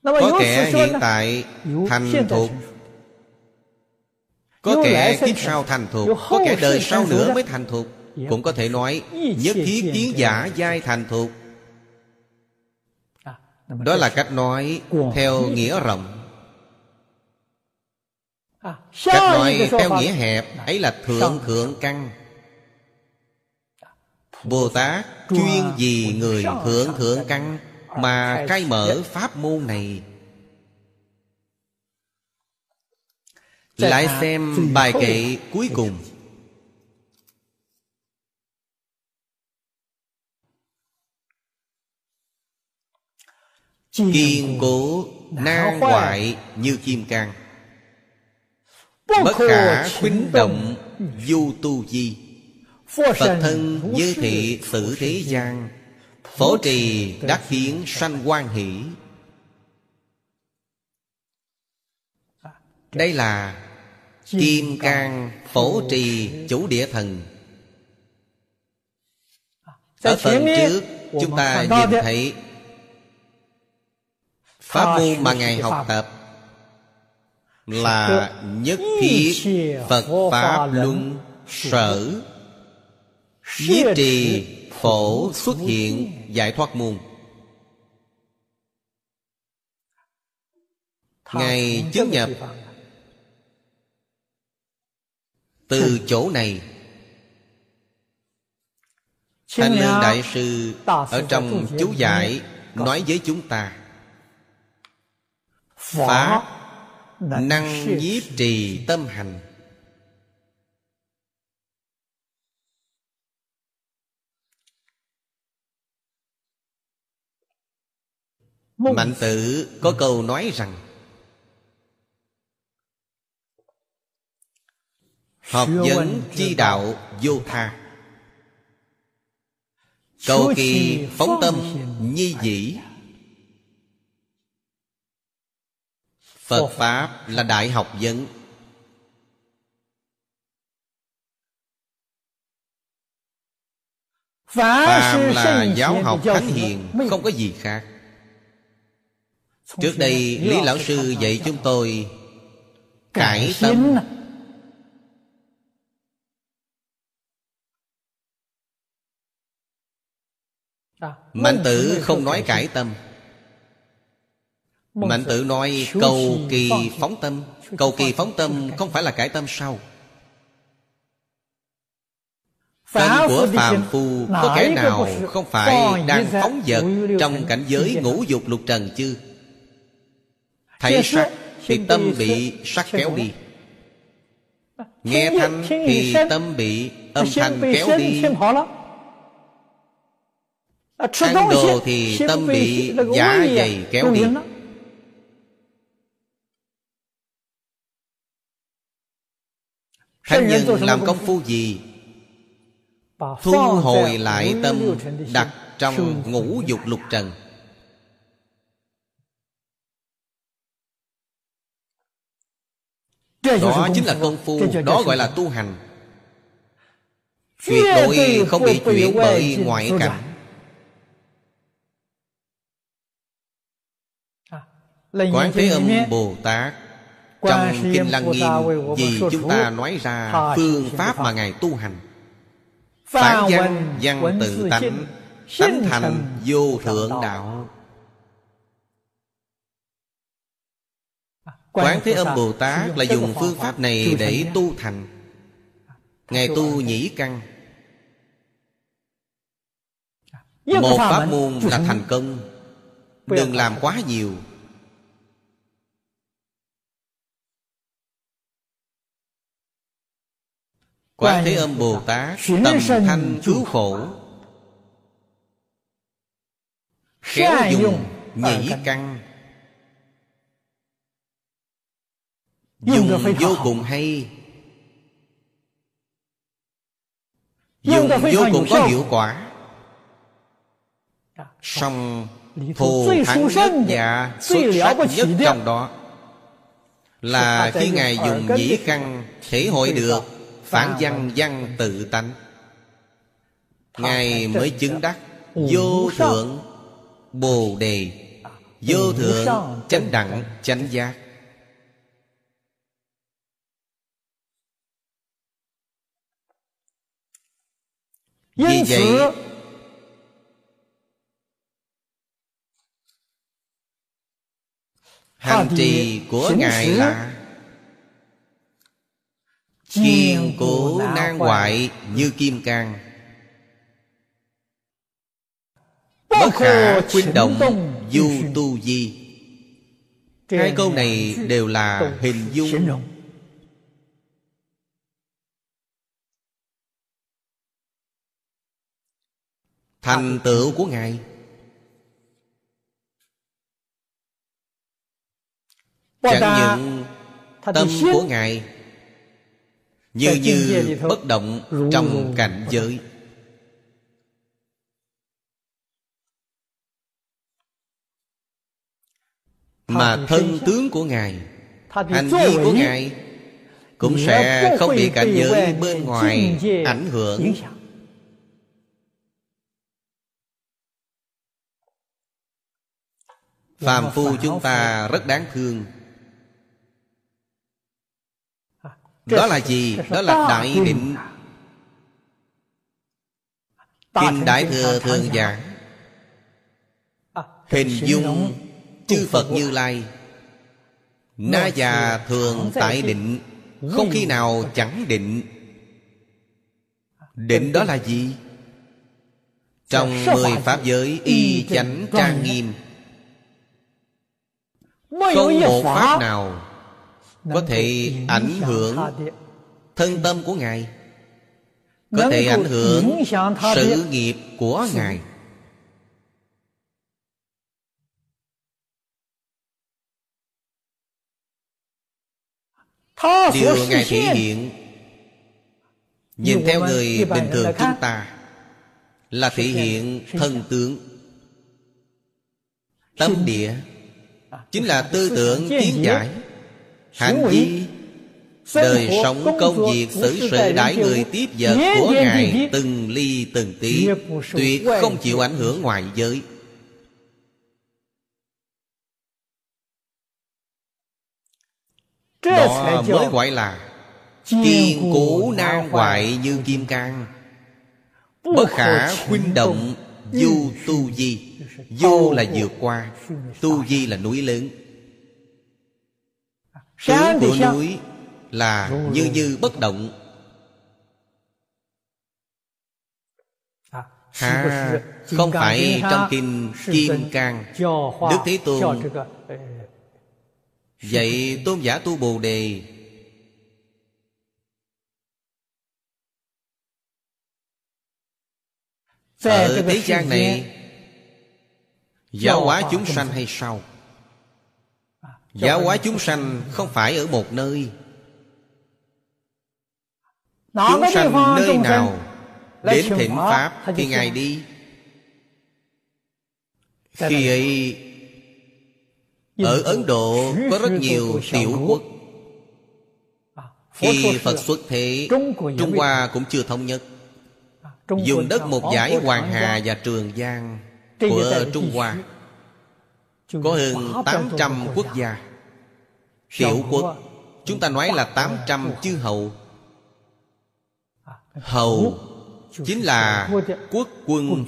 Có kẻ hiện tại thành thục Có kẻ kiếp sau thành thục Có kẻ đời sau nữa mới thành thục Cũng có thể nói Nhất thiết kiến giả giai thành thục Đó là cách nói Theo nghĩa rộng. Cách nói theo nghĩa hẹp Ấy là thượng thượng căn. Bồ Tát chuyên vì người thượng thượng căn mà khai mở pháp môn này lại xem bài kệ cuối cùng. Kiên cố nan hoại như kim cang. Bất khả khuynh động du tu di phật thân như thị xử thế gian Phổ trì đắc hiến sanh quan hỷ. Đây là Kim cang phổ trì chủ địa thần. Ở phần trước, chúng ta nhìn thấy Pháp môn mà Ngài học tập Là nhất thiết Phật Pháp Luân Sở Nhiếp trì Phổ xuất hiện giải thoát môn Ngài chứng nhập. Từ chỗ này Thanh Lương Đại Sư Ở trong chú giải Nói với chúng ta Pháp Năng nhiếp trì tâm hành Mạnh tử có câu nói rằng Học vấn chi đạo vô tha. Cầu kỳ phóng tâm nhi dĩ. Phật Pháp là đại học vấn. Phạm là giáo học thánh hiền Không có gì khác Trước đây Lý Lão Sư dạy chúng tôi Cải tâm. Mạnh tử không nói cải tâm. Mạnh tử nói cầu kỳ phóng tâm. Cầu kỳ phóng tâm không phải là cải tâm sao? Tâm của phàm phu có kẻ nào không phải đang phóng dật Trong cảnh giới ngũ dục lục trần chứ Thấy sắc thì tâm bị sắc kéo đi. Nghe thanh thì tâm bị âm thanh kéo đi. Ăn đồ thì tâm bị giả dày kéo đi. Thánh nhân làm công phu gì? Thu hồi lại tâm Đặt trong ngũ dục lục trần Đó chính là công phu. Đó gọi là tu hành. Tuyệt đối không bị chuyển bởi ngoại cảnh. Quán Thế Âm Bồ Tát. Trong Kinh Lăng Nghiêm Vì chúng ta nói ra phương pháp mà Ngài tu hành. Phản văn văn tự tánh Tánh thành vô thượng đạo Quán Thế Âm Bồ Tát là dùng phương pháp này để tu thành. Ngài tu nhĩ căn. Một pháp môn là thành công. Đừng làm quá nhiều. Quán Thế Âm Bồ Tát Tầm thanh cứu khổ. Khéo dùng nhĩ căn Dùng vô cùng hay. Dùng vô cùng có hiệu quả. Song thù thắng nhất và xuất sắc nhất trong đó Là khi Ngài dùng nhĩ căn Thể hội được Phản văn văn tự tánh. Ngài mới chứng đắc Vô thượng Bồ đề Vô thượng chánh đẳng chánh giác Vì vậy Hành trì của Ngài là Kiên cố nan hoại như kim cang. Bất khả khuynh động du tu di. Hai câu này đều là hình dung Thành tựu của Ngài. Chẳng những tâm của Ngài Như như bất động trong cảnh giới. Mà thân tướng của Ngài Hành vi của Ngài Cũng sẽ không bị cảnh giới bên ngoài ảnh hưởng Phàm phu chúng ta rất đáng thương. Đó là gì? Đó là đại định. Kinh Đại Thừa Thường Giảng. Hình dung chư Phật Như Lai. Na già thường tại định. Không khi nào chẳng định. Định đó là gì? Trong mười Pháp giới y chánh trang nghiêm Không một Pháp nào Có thể ảnh hưởng Thân tâm của Ngài Có thể ảnh hưởng sự nghiệp của Ngài. Điều Ngài thể hiện Nhìn theo người bình thường chúng ta Là thể hiện thân tướng Tâm địa Chính là tư tưởng kiến giải. Hành vi. Đời sống công việc xử sự đãi người tiếp vật của Ngài Từng ly từng tí Tuyệt không chịu ảnh hưởng ngoại giới. Đó mới gọi là Kiên cố nan hoại như kim cang. Bất khả khuynh động Du tu di Du là vượt qua Tu di là núi lớn. Tướng của núi là như như bất động. À, không phải trong kinh Kim Cang. Đức Thế Tôn Dạy tôn giả tu Bồ Đề. Ở thế gian này Giáo hóa chúng sanh hay sao? Giáo hóa chúng sanh không phải ở một nơi. Chúng sanh nơi nào Đến thịnh Pháp thì Ngài đi? Khi ấy Ở Ấn Độ có rất nhiều tiểu quốc. À, Khi Phật xuất thế Trung Hoa cũng chưa thống nhất. À, Dùng đất một giải Hoàng Hà và Trường Giang Của Trung Hoa. Có hơn 800 quốc gia. Tiểu quốc Chúng ta nói là 800 chư hầu. À, Hầu chính là quốc quân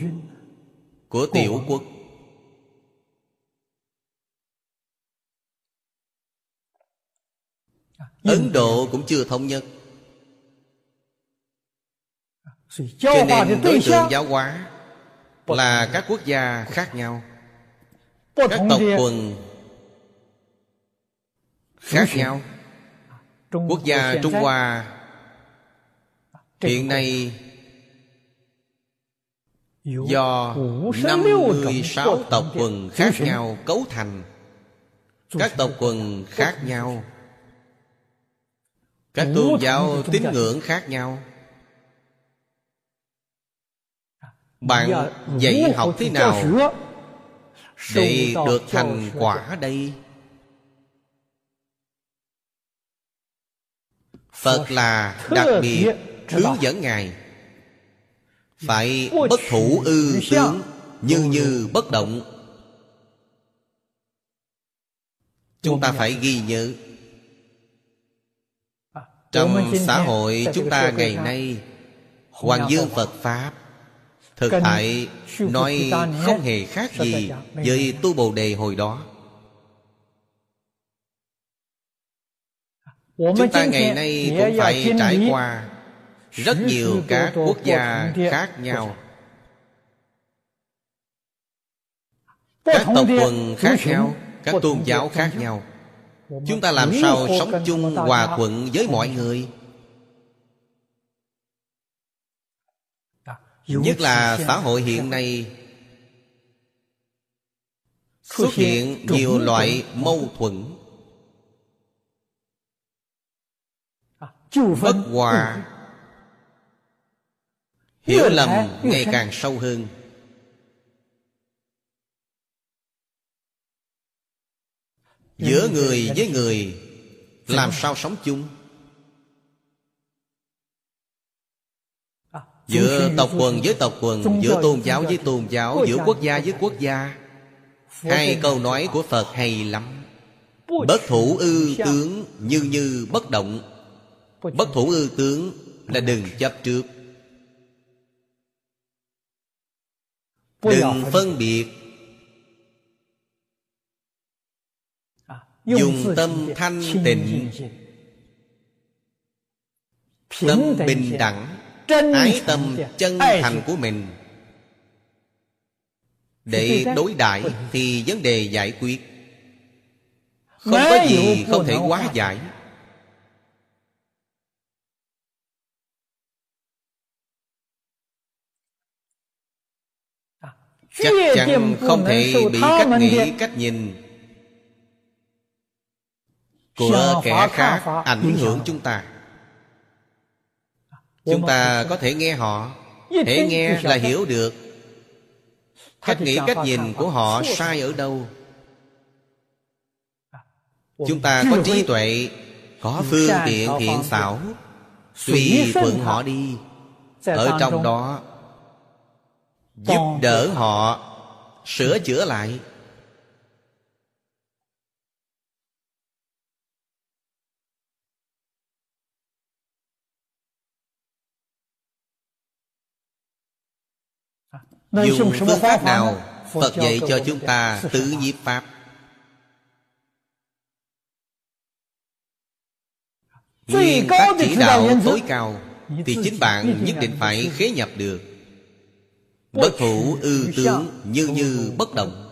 của tiểu quốc. Ấn độ cũng chưa thống nhất. Cho nên đối tượng giáo hóa là các quốc gia khác nhau. Các tộc quần khác nhau. Quốc gia trung hoa hiện nay Do 56 tộc quần khác nhau cấu thành. Các tộc quần khác nhau. Các tôn giáo tín ngưỡng khác nhau Bạn dạy học thế nào Để được thành quả đây? Phật là đặc biệt hướng dẫn Ngài. Phải bất thủ ư tướng Như như bất động. Chúng ta phải ghi nhớ. À, Trong xã hội chúng ta ngày nay Hoàng dương Phật Pháp Thực tại nói không hề khác gì Với tu Bồ Đề hồi đó. Chúng ta ngày nay cũng phải trải qua rất nhiều các quốc gia khác nhau. các tộc quần khác nhau các tôn giáo khác nhau. Chúng ta làm sao sống chung hòa thuận với mọi người nhất là xã hội hiện nay. Xuất hiện nhiều loại mâu thuẫn. Bất hòa. Hiểu lầm ngày càng sâu hơn. Giữa người với người Làm sao sống chung Giữa tộc quần với tộc quần Giữa tôn giáo với tôn giáo Giữa quốc gia với quốc gia. Hai câu nói của Phật hay lắm. Bất thủ ư tướng Như như bất động. Bất thủ ư tướng Là đừng chấp trước. Đừng phân biệt. À, Dùng tâm thanh tịnh. Tâm bình đẳng Ái tâm chân thành của mình. Để đối đãi Thì vấn đề giải quyết. Không có gì không thể hóa giải. Chắc chắn không thể bị cách nghĩ cách nhìn. Của kẻ khác ảnh hưởng chúng ta chúng ta có thể nghe họ thể nghe là hiểu được. Cách nghĩ cách nhìn của họ sai ở đâu? Chúng ta có trí tuệ có phương tiện thiện xảo tùy thuận họ đi. Ở trong đó giúp đỡ họ sửa chữa lại dùng phương pháp nào phật dạy cho chúng ta tự nhiếp pháp? Nguyên tắc chỉ đạo tối cao Thì chính bạn nhất định phải khế nhập được. Bất thủ ư tướng Như như bất động.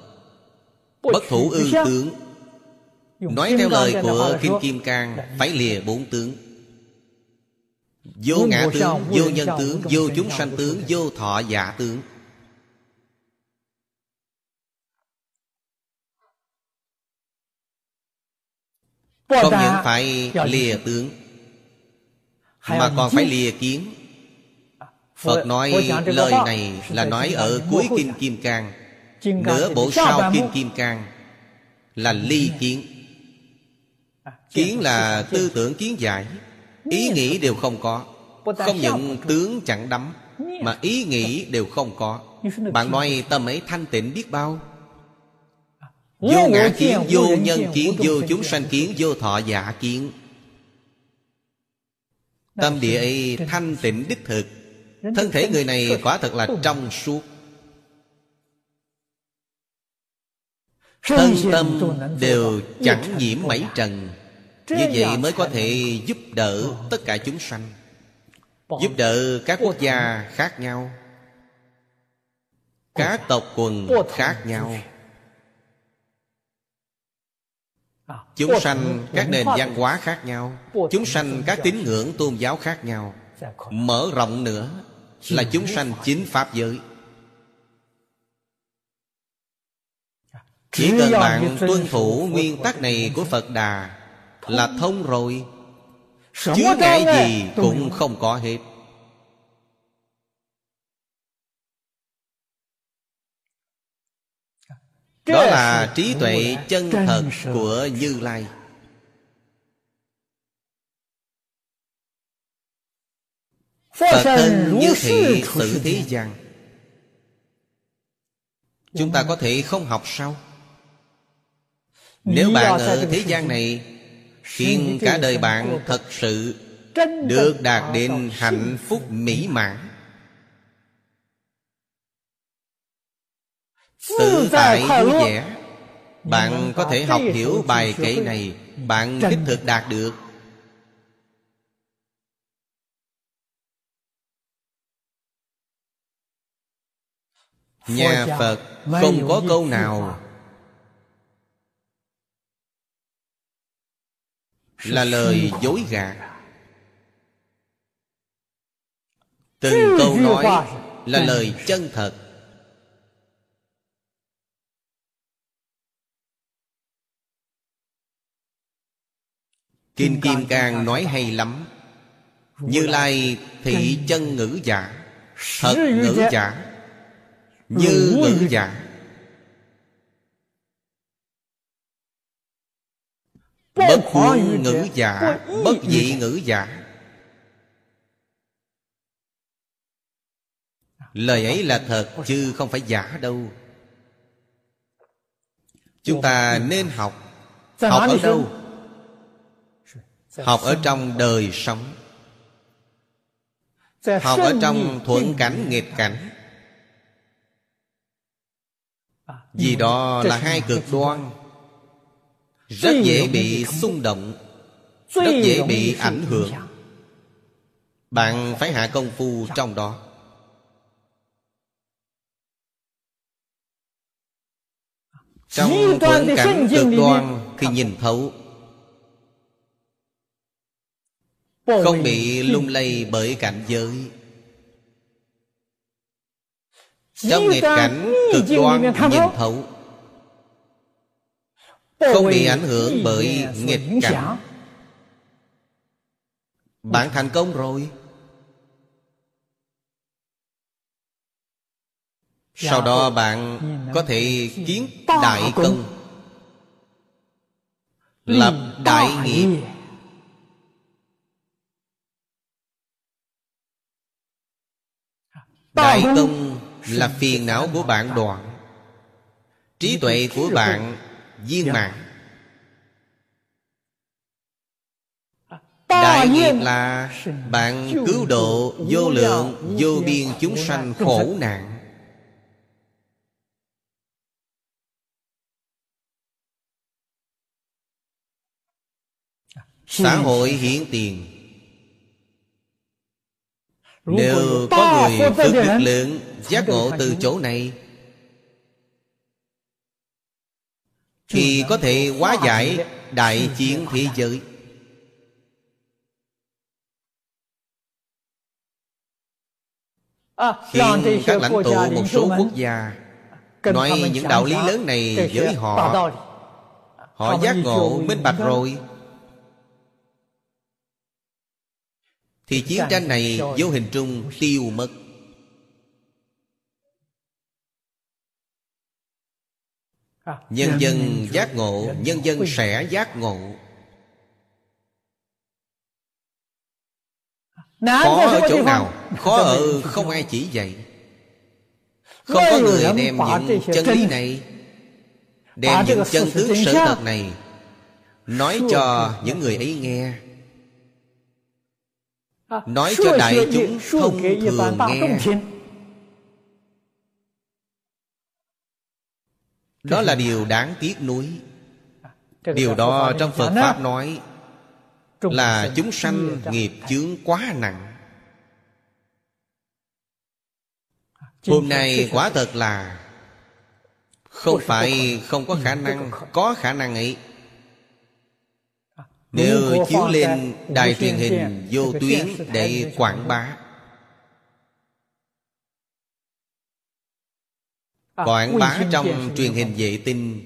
Bất thủ ư tướng. Nói theo lời của Kinh Kim Cang Phải lìa bốn tướng. Vô ngã tướng, vô nhân tướng, vô chúng sanh tướng, vô thọ giả tướng Không những phải lìa tướng Mà còn phải lìa kiến. Phật nói lời này là nói ở cuối Kinh Kim Cang. Nửa bộ sau Kinh Kim Cang Là ly kiến. À, Kiến là tư tưởng kiến giải. Ý nghĩ đều không có. Không những tướng chẳng đắm Mà ý nghĩ đều không có. Bạn nói tâm ấy thanh tịnh biết bao Vô ngã kiến, vô nhân kiến, vô chúng sanh kiến, vô thọ giả kiến. Tâm địa ấy thanh tịnh đích thực. Thân thể người này quả thật là trong suốt. Thân tâm đều chẳng nhiễm mảy trần. Như vậy mới có thể giúp đỡ tất cả chúng sanh. Giúp đỡ các quốc gia khác nhau. Các tộc quần khác nhau Chúng sanh các nền văn hóa khác nhau. Chúng sanh các tín ngưỡng tôn giáo khác nhau. Mở rộng nữa Là chúng sanh chính Pháp giới. Chỉ cần bạn tuân thủ nguyên tắc này của Phật Đà Là thông. rồi. Chứ ngại gì cũng không có hết Đó là trí tuệ chân thật của Như Lai. Phật thân như thị sự thế gian Chúng ta có thể không học sao? Nếu bạn ở thế gian này Khiến cả đời bạn thật sự Được đạt đến hạnh phúc mỹ mãn Tự tại vui vẻ. Bạn có thể học hiểu bài kể này. Bạn đích thực đạt được. Nhà Phật không có câu nào Là lời dối gạt. Từng câu nói là lời chân thật Kinh Kim Cang nói hay lắm. Như Lai thị chân ngữ giả Thật ngữ giả. Như ngữ giả. Bất khuôn ngữ giả Bất dị ngữ giả. Lời ấy là thật chứ không phải giả đâu. Chúng ta nên học. Học ở đâu? Học ở trong đời sống. Học ở trong thuận cảnh nghịch cảnh. À, vì đó là hai cực đoan. rất dễ bị xung động. Rất dễ bị ảnh hưởng. bạn phải hạ công phu trong đó. Trong thuận cảnh cực đoan thì nhìn thấu Không bị lung lay bởi cảnh giới. Trong nghịch cảnh cực đoan nhìn thấu. Không bị ảnh hưởng bởi nghịch cảnh. Bạn thành công rồi. Sau đó bạn có thể kiến đại công. Lập đại nghiệp Đại công là phiền não của bạn đoạn. Trí tuệ của bạn viên mãn. Đại nghiệp là bạn cứu độ vô lượng vô biên chúng sanh khổ nạn. Xã hội hiện tiền Nếu có người phước lực lượng Giác ngộ từ chỗ này Thì có thể hóa giải đại chiến thế giới. Khiến các lãnh tụ một số quốc gia Nói những đạo lý lớn này với họ. Họ giác ngộ minh bạch rồi Thì chiến tranh này vô hình trung tiêu mất. Nhân dân giác ngộ Nhân dân sẽ giác ngộ. Khó ở chỗ nào? Khó ở không ai chỉ dạy. Không có người đem những chân lý này Đem những chân tướng sự thật này Nói cho những người ấy nghe Nói cho đại chúng thông thường nghe. Đó là điều đáng tiếc nuối. Điều đó trong Phật Pháp nói Là chúng sanh nghiệp chướng quá nặng. Hôm nay quả thật là Không phải không có khả năng Có khả năng ấy Nếu chiếu lên đài truyền hình vô tuyến Để quảng bá. Quảng bá trong truyền hình vệ tinh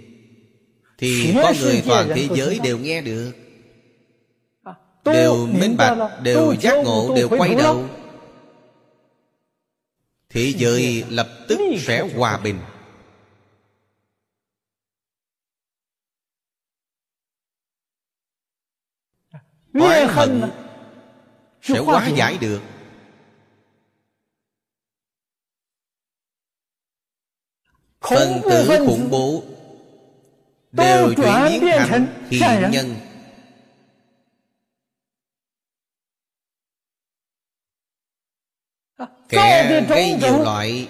Thì có người toàn thế giới đều nghe được. Đều minh bạch Đều giác ngộ Đều quay đầu. Thế giới lập tức sẽ hòa bình Oán hận Sẽ hóa giải được. Phần tử khủng bố Đều chuyển biến thành thiện nhân. Kẻ gây nhiều loại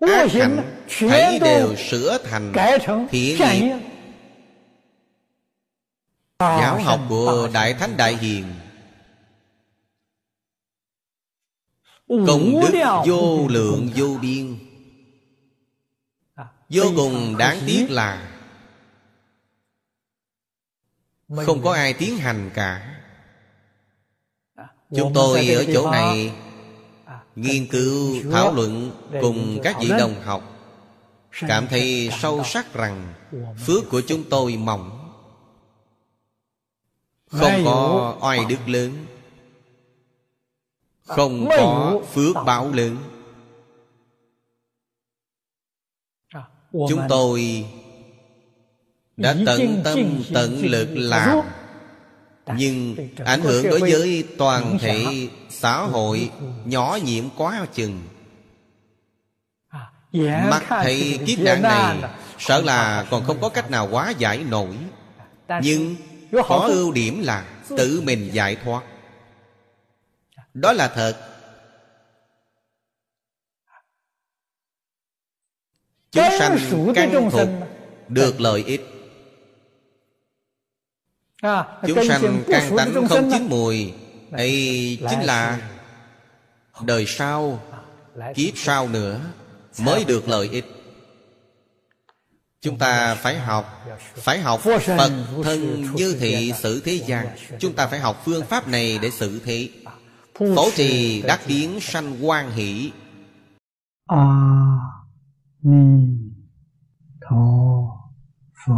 Ác hạnh Thấy đều sửa thành thiện nghiệp Giáo học của Đại Thánh Đại Hiền. Công đức vô lượng vô biên. Vô cùng đáng tiếc là Không có ai tiến hành cả. Chúng tôi ở chỗ này Nghiên cứu, thảo luận Cùng các vị đồng học. Cảm thấy sâu sắc rằng Phước của chúng tôi mỏng Không có oai đức lớn. Không có phước báo lớn. Chúng tôi Đã tận tâm tận lực làm. Nhưng ảnh hưởng đối với toàn thể xã hội Nhỏ nhiệm quá chừng. Mắt thấy kiếp nạn này Sợ là còn không có cách nào hóa giải nổi. Nhưng có ưu điểm là Tự mình giải thoát. Đó là thật. Chúng sanh căn thuộc Được lợi ích. Chúng sanh căn tánh không chín mùi. Ấy chính là Đời sau Kiếp sau nữa Mới được lợi ích Chúng ta phải học Phải học Phật thân như thị sự thế gian. Chúng ta phải học phương pháp này để xử thế Phổ trì đắc biến sanh quan hỷ. A Ni Tho Phở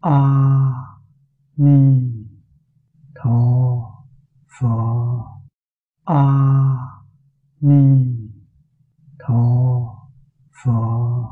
A Ni Tho Phở A Ni Tho Phở